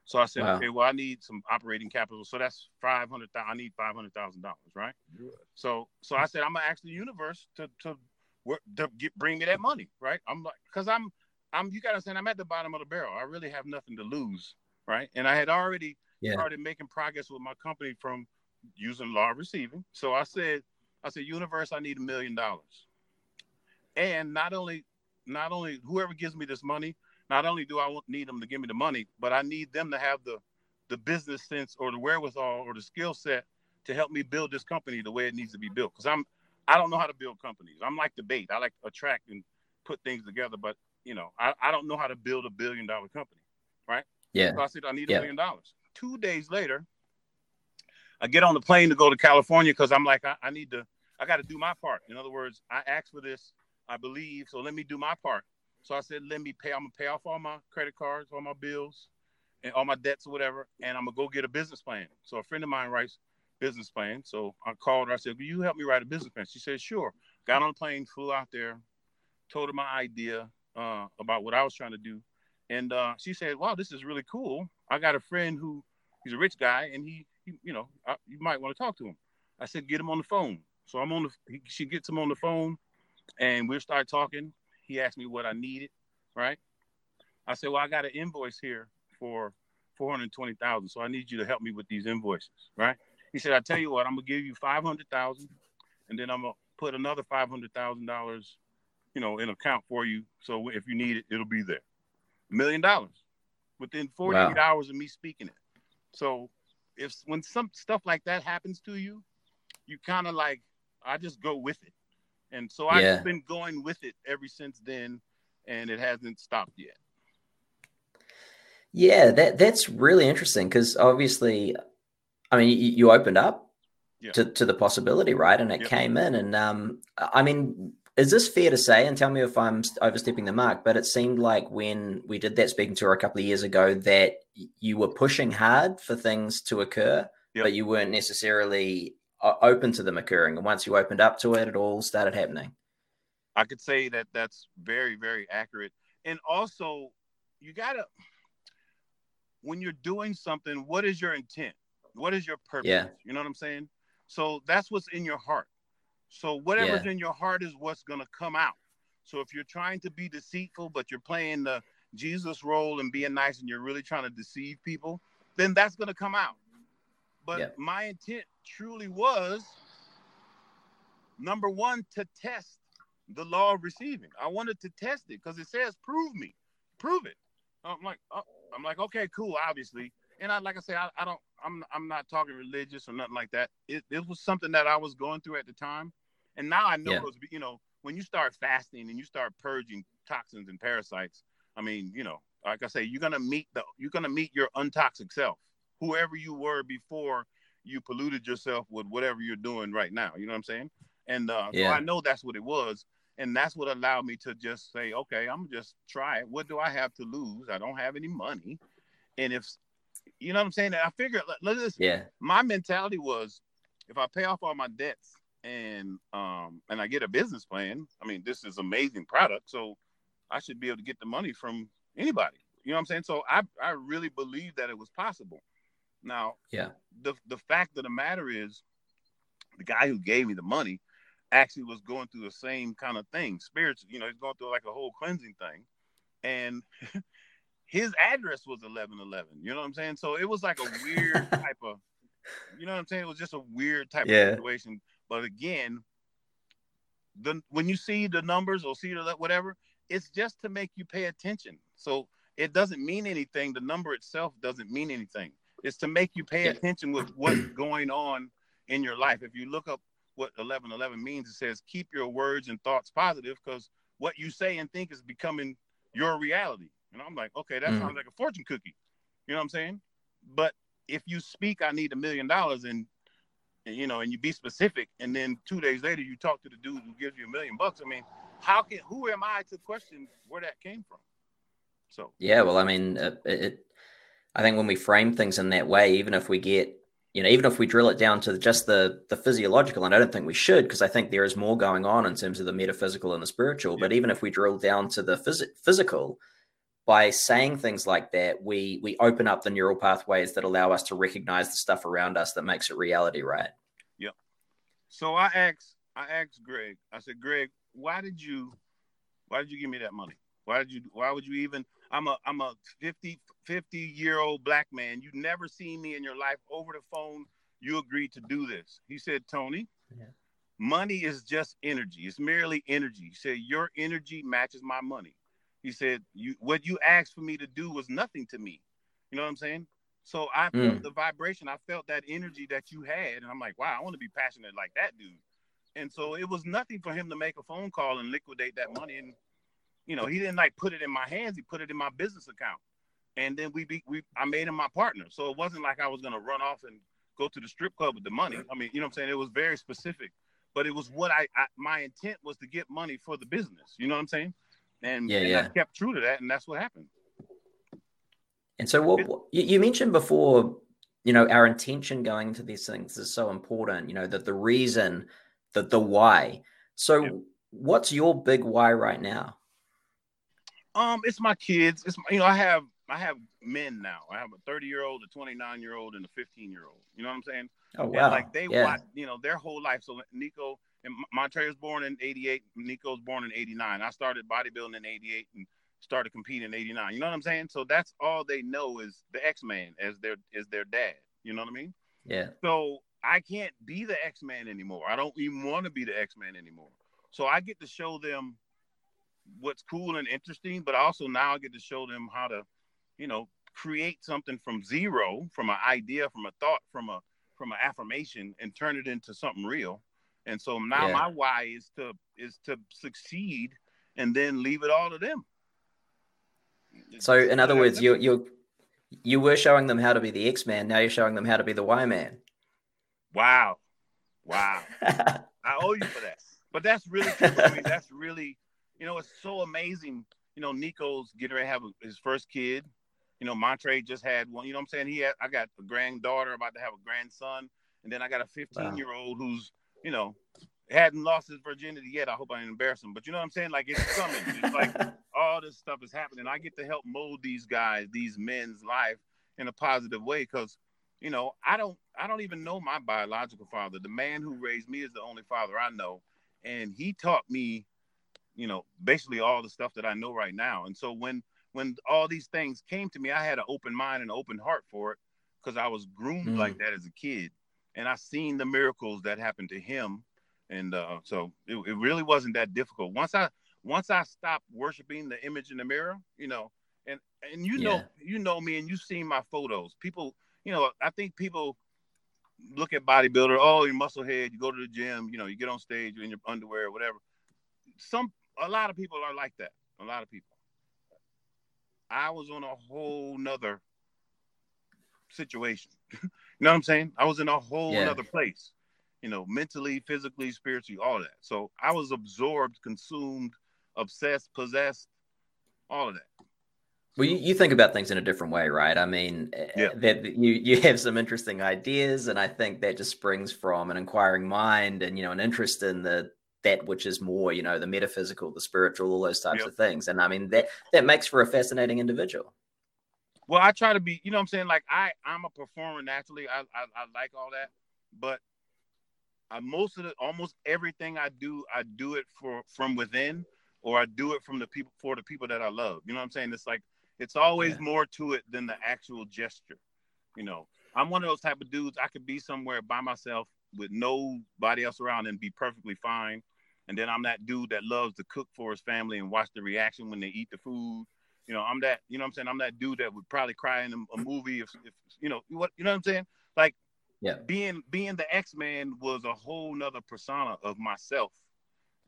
So I said, wow. okay, well, I need some operating capital. So that's five hundred thousand. I need five hundred thousand dollars, right? So, so I said, I'm gonna ask the universe to to, to get, bring me that money, right? I'm like, because I'm I'm you gotta understand, I'm at the bottom of the barrel. I really have nothing to lose, right? And I had already yeah. started making progress with my company from using law of receiving. So I said, I said, universe, I need a million dollars. And not only not only whoever gives me this money, not only do I need them to give me the money, but I need them to have the the business sense or the wherewithal or the skill set to help me build this company the way it needs to be built. Because I'm I don't know how to build companies. I'm like the bait. I like attract and put things together, but you know, I, I don't know how to build a billion dollar company. Right? Yeah. So I said I need a yeah. million dollars. Two days later, I get on the plane to go to California because I'm like, I, I need to I got to do my part. In other words, I asked for this I believe. So let me do my part. So I said, let me pay. I'm gonna pay off all my credit cards, all my bills, and all my debts or whatever, and I'm gonna go get a business plan. So a friend of mine writes business plan. So I called her. I said, will you help me write a business plan? She said, sure. Got on a plane, flew out there, told her my idea uh, about what I was trying to do, and uh, she said, wow, this is really cool. I got a friend who he's a rich guy, and he, he you know, I, you might want to talk to him. I said, get him on the phone. So I'm on the. He, she gets him on the phone and we start talking. He asked me what I needed, right? I said, well, I got an invoice here for 420,000. So I need you to help me with these invoices, right? He said, I tell you what, I'm gonna give you 500,000 and then I'm gonna put another $500,000, you know, in account for you. So if you need it, it'll be there. A million dollars within 48 wow. hours of me speaking it. So if when some stuff like that happens to you, you kind of like, I just go with it. And so I've yeah. been going with it ever since then, and it hasn't stopped yet. Yeah, that that's really interesting because obviously, I mean, you, you opened up yeah. to, to the possibility, right? And it came in, and um, I mean, is this fair to say? And tell me if I'm overstepping the mark, but it seemed like when we did that speaking tour a couple of years ago that you were pushing hard for things to occur, yep. but you weren't necessarily open to them occurring. And once you opened up to it, it all started happening. I could say that that's very, very accurate. And also, you got to, when you're doing something, what is your intent? What is your purpose? Yeah. You know what I'm saying? So that's what's in your heart. So whatever's Yeah. in your heart is what's gonna come out. So if you're trying to be deceitful, but you're playing the Jesus role and being nice and you're really trying to deceive people, then that's gonna come out. But Yeah. my intent truly was number one to test the law of receiving. I wanted to test it because it says prove me, prove it. I'm like, oh, I'm like, okay, cool, obviously. And I like I say, I, I don't, I'm, I'm not talking religious or nothing like that. It, it was something that I was going through at the time, and now I know Yeah. those. You know, when you start fasting and you start purging toxins and parasites, I mean, you know, like I say, you're gonna meet the, you're gonna meet your untoxic self, whoever you were before you polluted yourself with whatever you're doing right now. You know what I'm saying? And uh, Yeah. so I know that's what it was. And that's what allowed me to just say, okay, I'm just try it. What do I have to lose? I don't have any money. And if you know what I'm saying, I figured let, let this Yeah. my mentality was if I pay off all my debts and um and I get a business plan, I mean this is amazing product, so I should be able to get the money from anybody. You know what I'm saying? So I I really believe that it was possible. Now Yeah. the the fact of the matter is the guy who gave me the money actually was going through the same kind of thing spiritual you know he's going through like a whole cleansing thing. And his address was 1111 you know what i'm saying? So it was like a weird type of you know what i'm saying? It was just a weird type Yeah. of situation. But again the when you see the numbers or see the whatever it's just to make you pay attention. So it doesn't mean anything. The number itself doesn't mean anything it's to make you pay attention with what's going on in your life. If you look up what 1111 means it says keep your words and thoughts positive because what you say and think is becoming your reality. And i'm like okay that Mm. sounds like a fortune cookie. You know what i'm saying? But if you speak i need a million dollars and and, you know and you be specific and then two days later you talk to the dude who gives you a million bucks i mean how can who am i to question where that came from? So Yeah, well, I mean, it, it, I think when we frame things in that way, even if we get, you know, even if we drill it down to just the the physiological, and I don't think we should, because I think there is more going on in terms of the metaphysical and the spiritual. But even if we drill down to the phys- physical, by saying things like that, we we open up the neural pathways that allow us to recognize the stuff around us that makes it reality, right? Yeah. So i asked i asked greg i said greg why did you why did you give me that money why did you why would you even i'm a i'm a 50 50 year old black man. You've never seen me in your life over the phone. You agreed to do this. He said Toney Yeah. money is just energy. It's merely energy. He said your energy matches my money. He said you what you asked for me to do was nothing to me. You know what i'm saying? So i felt Mm. the vibration. I felt that energy that you had and i'm like wow i want to be passionate like that dude. And so it was nothing for him to make a phone call and liquidate that money and you know he didn't like put it in my hands he put it in my business account and then we be we i made him my partner so it wasn't like i was going to run off and go to the strip club with the money i mean you know what i'm saying it was very specific but it was what I, I my intent was to get money for the business you know what i'm saying and, Yeah, and yeah. i kept true to that and that's what happened And so, what, what you, you mentioned before, you know, our intention going into these things is so important. You know, that the reason, that the why. So, Yeah. what's your big why right now? Um it's my kids it's my, you know i have i have men now i have a 30 year old a 29 year old and a 15 year old you know what i'm saying Oh And wow! like they yeah, watch, you know, their whole life. So Nico and Montre was born in '88. Nico's born in '89. I started bodybuilding in '88 and started competing in '89. You know what I'm saying? So that's all they know is the X Man as their is their dad. You know what I mean? yeah, So I can't be the X Man anymore. I don't even want to be the X Man anymore. So I get to show them what's cool and interesting, but also now I get to show them how to, you know, create something from zero, from an idea, from a thought, from a from an affirmation, and turn it into something real. And so now Yeah. my why is to is to succeed, and then leave it all to them. So, in other words, you you you were showing them how to be the X Man. Now you're showing them how to be the Y Man. wow, wow. I owe you for that. But that's really true. I mean, that's really, you know, it's so amazing. You know, Nico's getting ready to have his first kid. You know, Montre just had one. You know what I'm saying? He had, I got a granddaughter about to have a grandson. And then I got a 15 year old who's, you know, hadn't lost his virginity yet. I hope I didn't embarrass him. But you know what I'm saying? Like it's coming. It's like all this stuff is happening. I get to help mold these guys, these men's life in a positive way because you know, I don't I don't even know my biological father. The man who raised me is the only father I know, and he taught me, you know, basically all the stuff that I know right now. And so when when all these things came to me, I had an open mind and open heart for it because I was groomed mm. like that as a kid, and I seen the miracles that happened to him, and uh, so it, it really wasn't that difficult. Once I once I stopped worshiping the image in the mirror, you know, and and you know you know me and you've seen my photos. People, you know, I think people look at bodybuilder, oh, you're muscle head, you go to the gym, you know, you get on stage in your underwear, or whatever. Some a lot of people are like that. A lot of people. I was on a whole nother situation. you know what I'm saying? I was in a whole yeah. other place, you know, mentally, physically, spiritually, all that. So I was absorbed, consumed, obsessed, possessed, all of that. Well, you, you think about things in a different way, right? I mean, eh, yeah. that you you have some interesting ideas, and I think that just springs from an inquiring mind and you know an interest in the that which is more, you know, the metaphysical, the spiritual, all those types yep. of things. And I mean that that makes for a fascinating individual. Well, I try to be, you know what I'm saying? Like I I'm a performer naturally. I I, I like all that, but I, most of the almost everything I do, I do it for from within or I do it from the people for the people that I love. You know what I'm saying? It's like it's always yeah. more to it than the actual gesture. You know, I'm one of those type of dudes. I could be somewhere by myself with nobody else around and be perfectly fine. And then I'm that dude that loves to cook for his family and watch the reaction when they eat the food. You know, I'm that, you know I'm saying? I'm that dude that would probably cry in a, a movie if, if, you know, what, you know what I'm saying? Like, yeah, being, being the X-Man was a whole nother persona of myself.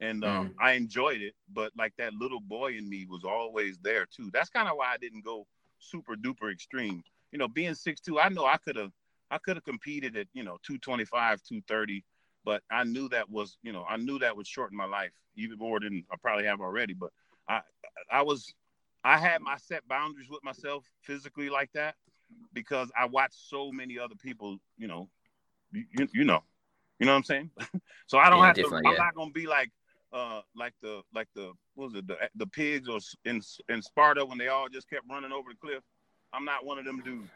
And um, mm. I enjoyed it, but like that little boy in me was always there too. That's kind of why I didn't go super duper extreme. You know, being six two, I know I could have I could have competed at, you know, 225, 230, but I knew that was, you know, I knew that would shorten my life even more than I probably have already. But I, I was, I had my set boundaries with myself physically like that because I watched so many other people, you know, you, you know, you know what I'm saying? so I don't yeah, have to, I'm not going to be like, uh, like the, like the, what was it, the, the pigs or in, in Sparta when they all just kept running over the cliff. I'm not one of them dudes.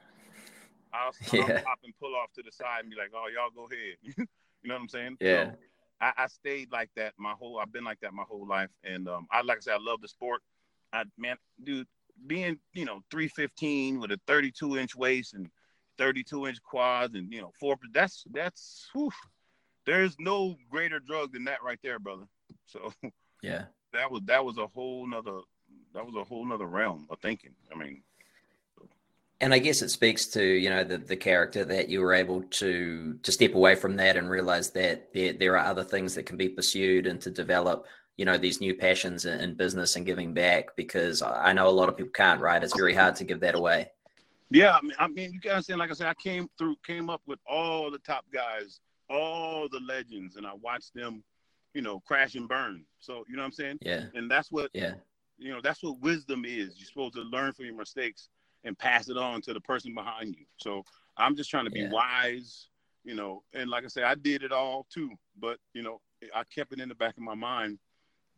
I'll, yeah. I'll stop and pull off to the side and be like, "Oh, y'all go ahead." you know what I'm saying? Yeah. So I, I, stayed like that my whole. I've been like that my whole life, and um, I like I said, I love the sport. I man, dude, being you know 315 with a 32 inch waist and 32 inch quads and you know four. That's that's. Whew, there's no greater drug than that right there, brother. So yeah, that was that was a whole nother that was a whole nother realm of thinking. I mean, and I guess it speaks to you know the the character that you were able to to step away from that and realize that there there are other things that can be pursued and to develop you know these new passions in, in business and giving back because I know a lot of people can't right it's very hard to give that away. Yeah, I mean, I mean you guys understand like I said I came through came up with all the top guys, all the legends, and I watched them you know crash and burn. So you know what I'm saying? Yeah. And that's what yeah you know that's what wisdom is. You're supposed to learn from your mistakes and pass it on to the person behind you. So I'm just trying to be yeah. wise, you know. And like I said, I did it all too, but you know, I kept it in the back of my mind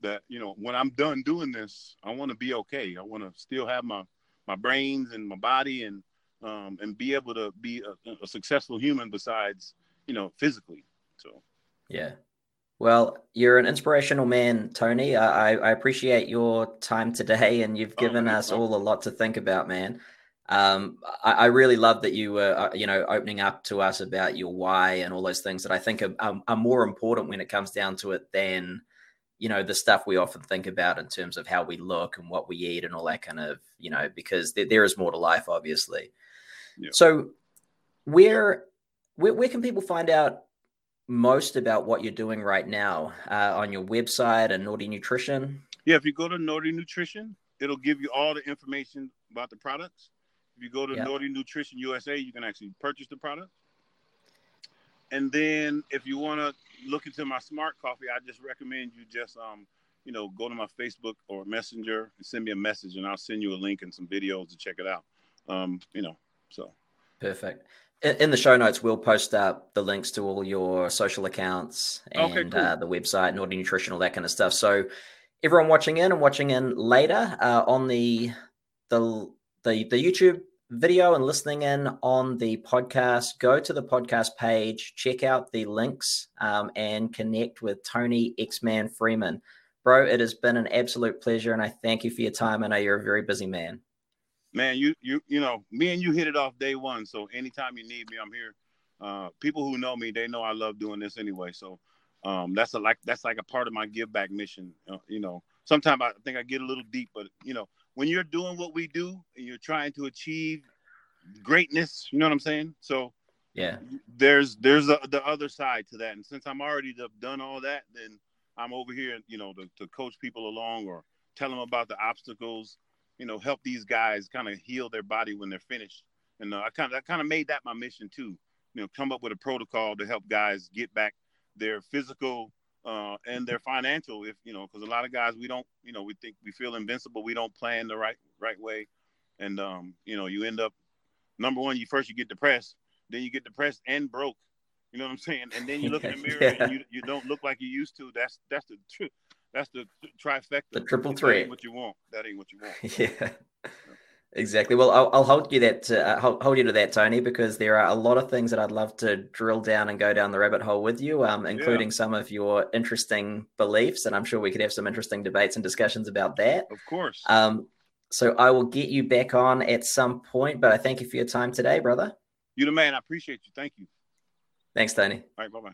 that you know when I'm done doing this, I want to be okay. I want to still have my my brains and my body and um, and be able to be a, a successful human besides you know physically. So yeah. Well, you're an inspirational man, Toney. I, I appreciate your time today, and you've oh, given oh, us all a lot to think about, man um, I, I, really love that you were, uh, you know, opening up to us about your why and all those things that I think are, are, are, more important when it comes down to it than, you know, the stuff we often think about in terms of how we look and what we eat and all that kind of, you know, because there, there is more to life, obviously. Yeah. So, where, where where can people find out most about what you're doing right now uh, on your website and NOTI Nutrition? Yeah, if you go to NOTI Nutrition, it'll give you all the information about the products if you go to yep. NOTI Nutrition USA, you can actually purchase the product. And then if you want to look into my smart coffee, I just recommend you just um, you know, go to my Facebook or Messenger and send me a message, and I'll send you a link and some videos to check it out. Um, you know, so perfect. In the show notes, we'll post up the links to all your social accounts and okay, cool. uh, the website, NOTI Nutrition, all that kind of stuff. So, everyone watching in and watching in later uh, on the the the the YouTube video and listening in on the podcast, go to the podcast page, check out the links, um, and connect with Toney X Man Freeman. Bro, it has been an absolute pleasure, and I thank you for your time. I know you're a very busy man. Man, you you you know, me and you hit it off day one. So anytime you need me, I'm here. Uh, people who know me, they know I love doing this anyway. So um, that's a like that's like a part of my give back mission. Uh, you know, sometimes I think I get a little deep, but you know, when you're doing what we do and you're trying to achieve greatness, you know what I'm saying? So yeah, there's there's a, the other side to that, and since I'm already done all that, then I'm over here, you know, to, to coach people along or tell them about the obstacles, you know, help these guys kind of heal their body when they're finished. And uh, I kind of I kind of made that my mission too. You know, come up with a protocol to help guys get back their physical uh, and their financial. If you know, because a lot of guys we don't, you know, we think we feel invincible. We don't plan the right right way, and um, you know, you end up number one. You first you get depressed, then you get depressed and broke. You know what I'm saying? And then you look in the mirror yeah. and you, you don't look like you used to. That's that's the truth. That's the trifecta. The triple threat. what you want. That ain't what you want. yeah. Exactly. Well, I'll, I'll hold you that uh, hold hold, you to that, Toney, because there are a lot of things that I'd love to drill down and go down the rabbit hole with you, um, including yeah. some of your interesting beliefs, and I'm sure we could have some interesting debates and discussions about that. Of course. Um, so I will get you back on at some point, but I thank you for your time today, brother. You're the man. I appreciate you. Thank you. Thanks, Toney. All right. Bye bye.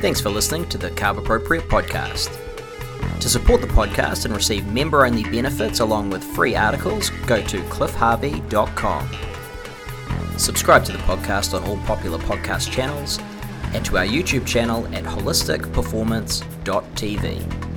Thanks for listening to the Carb Appropriate podcast. To support the podcast and receive member only benefits along with free articles, go to cliffharvey.com. Subscribe to the podcast on all popular podcast channels and to our YouTube channel at holisticperformance.tv.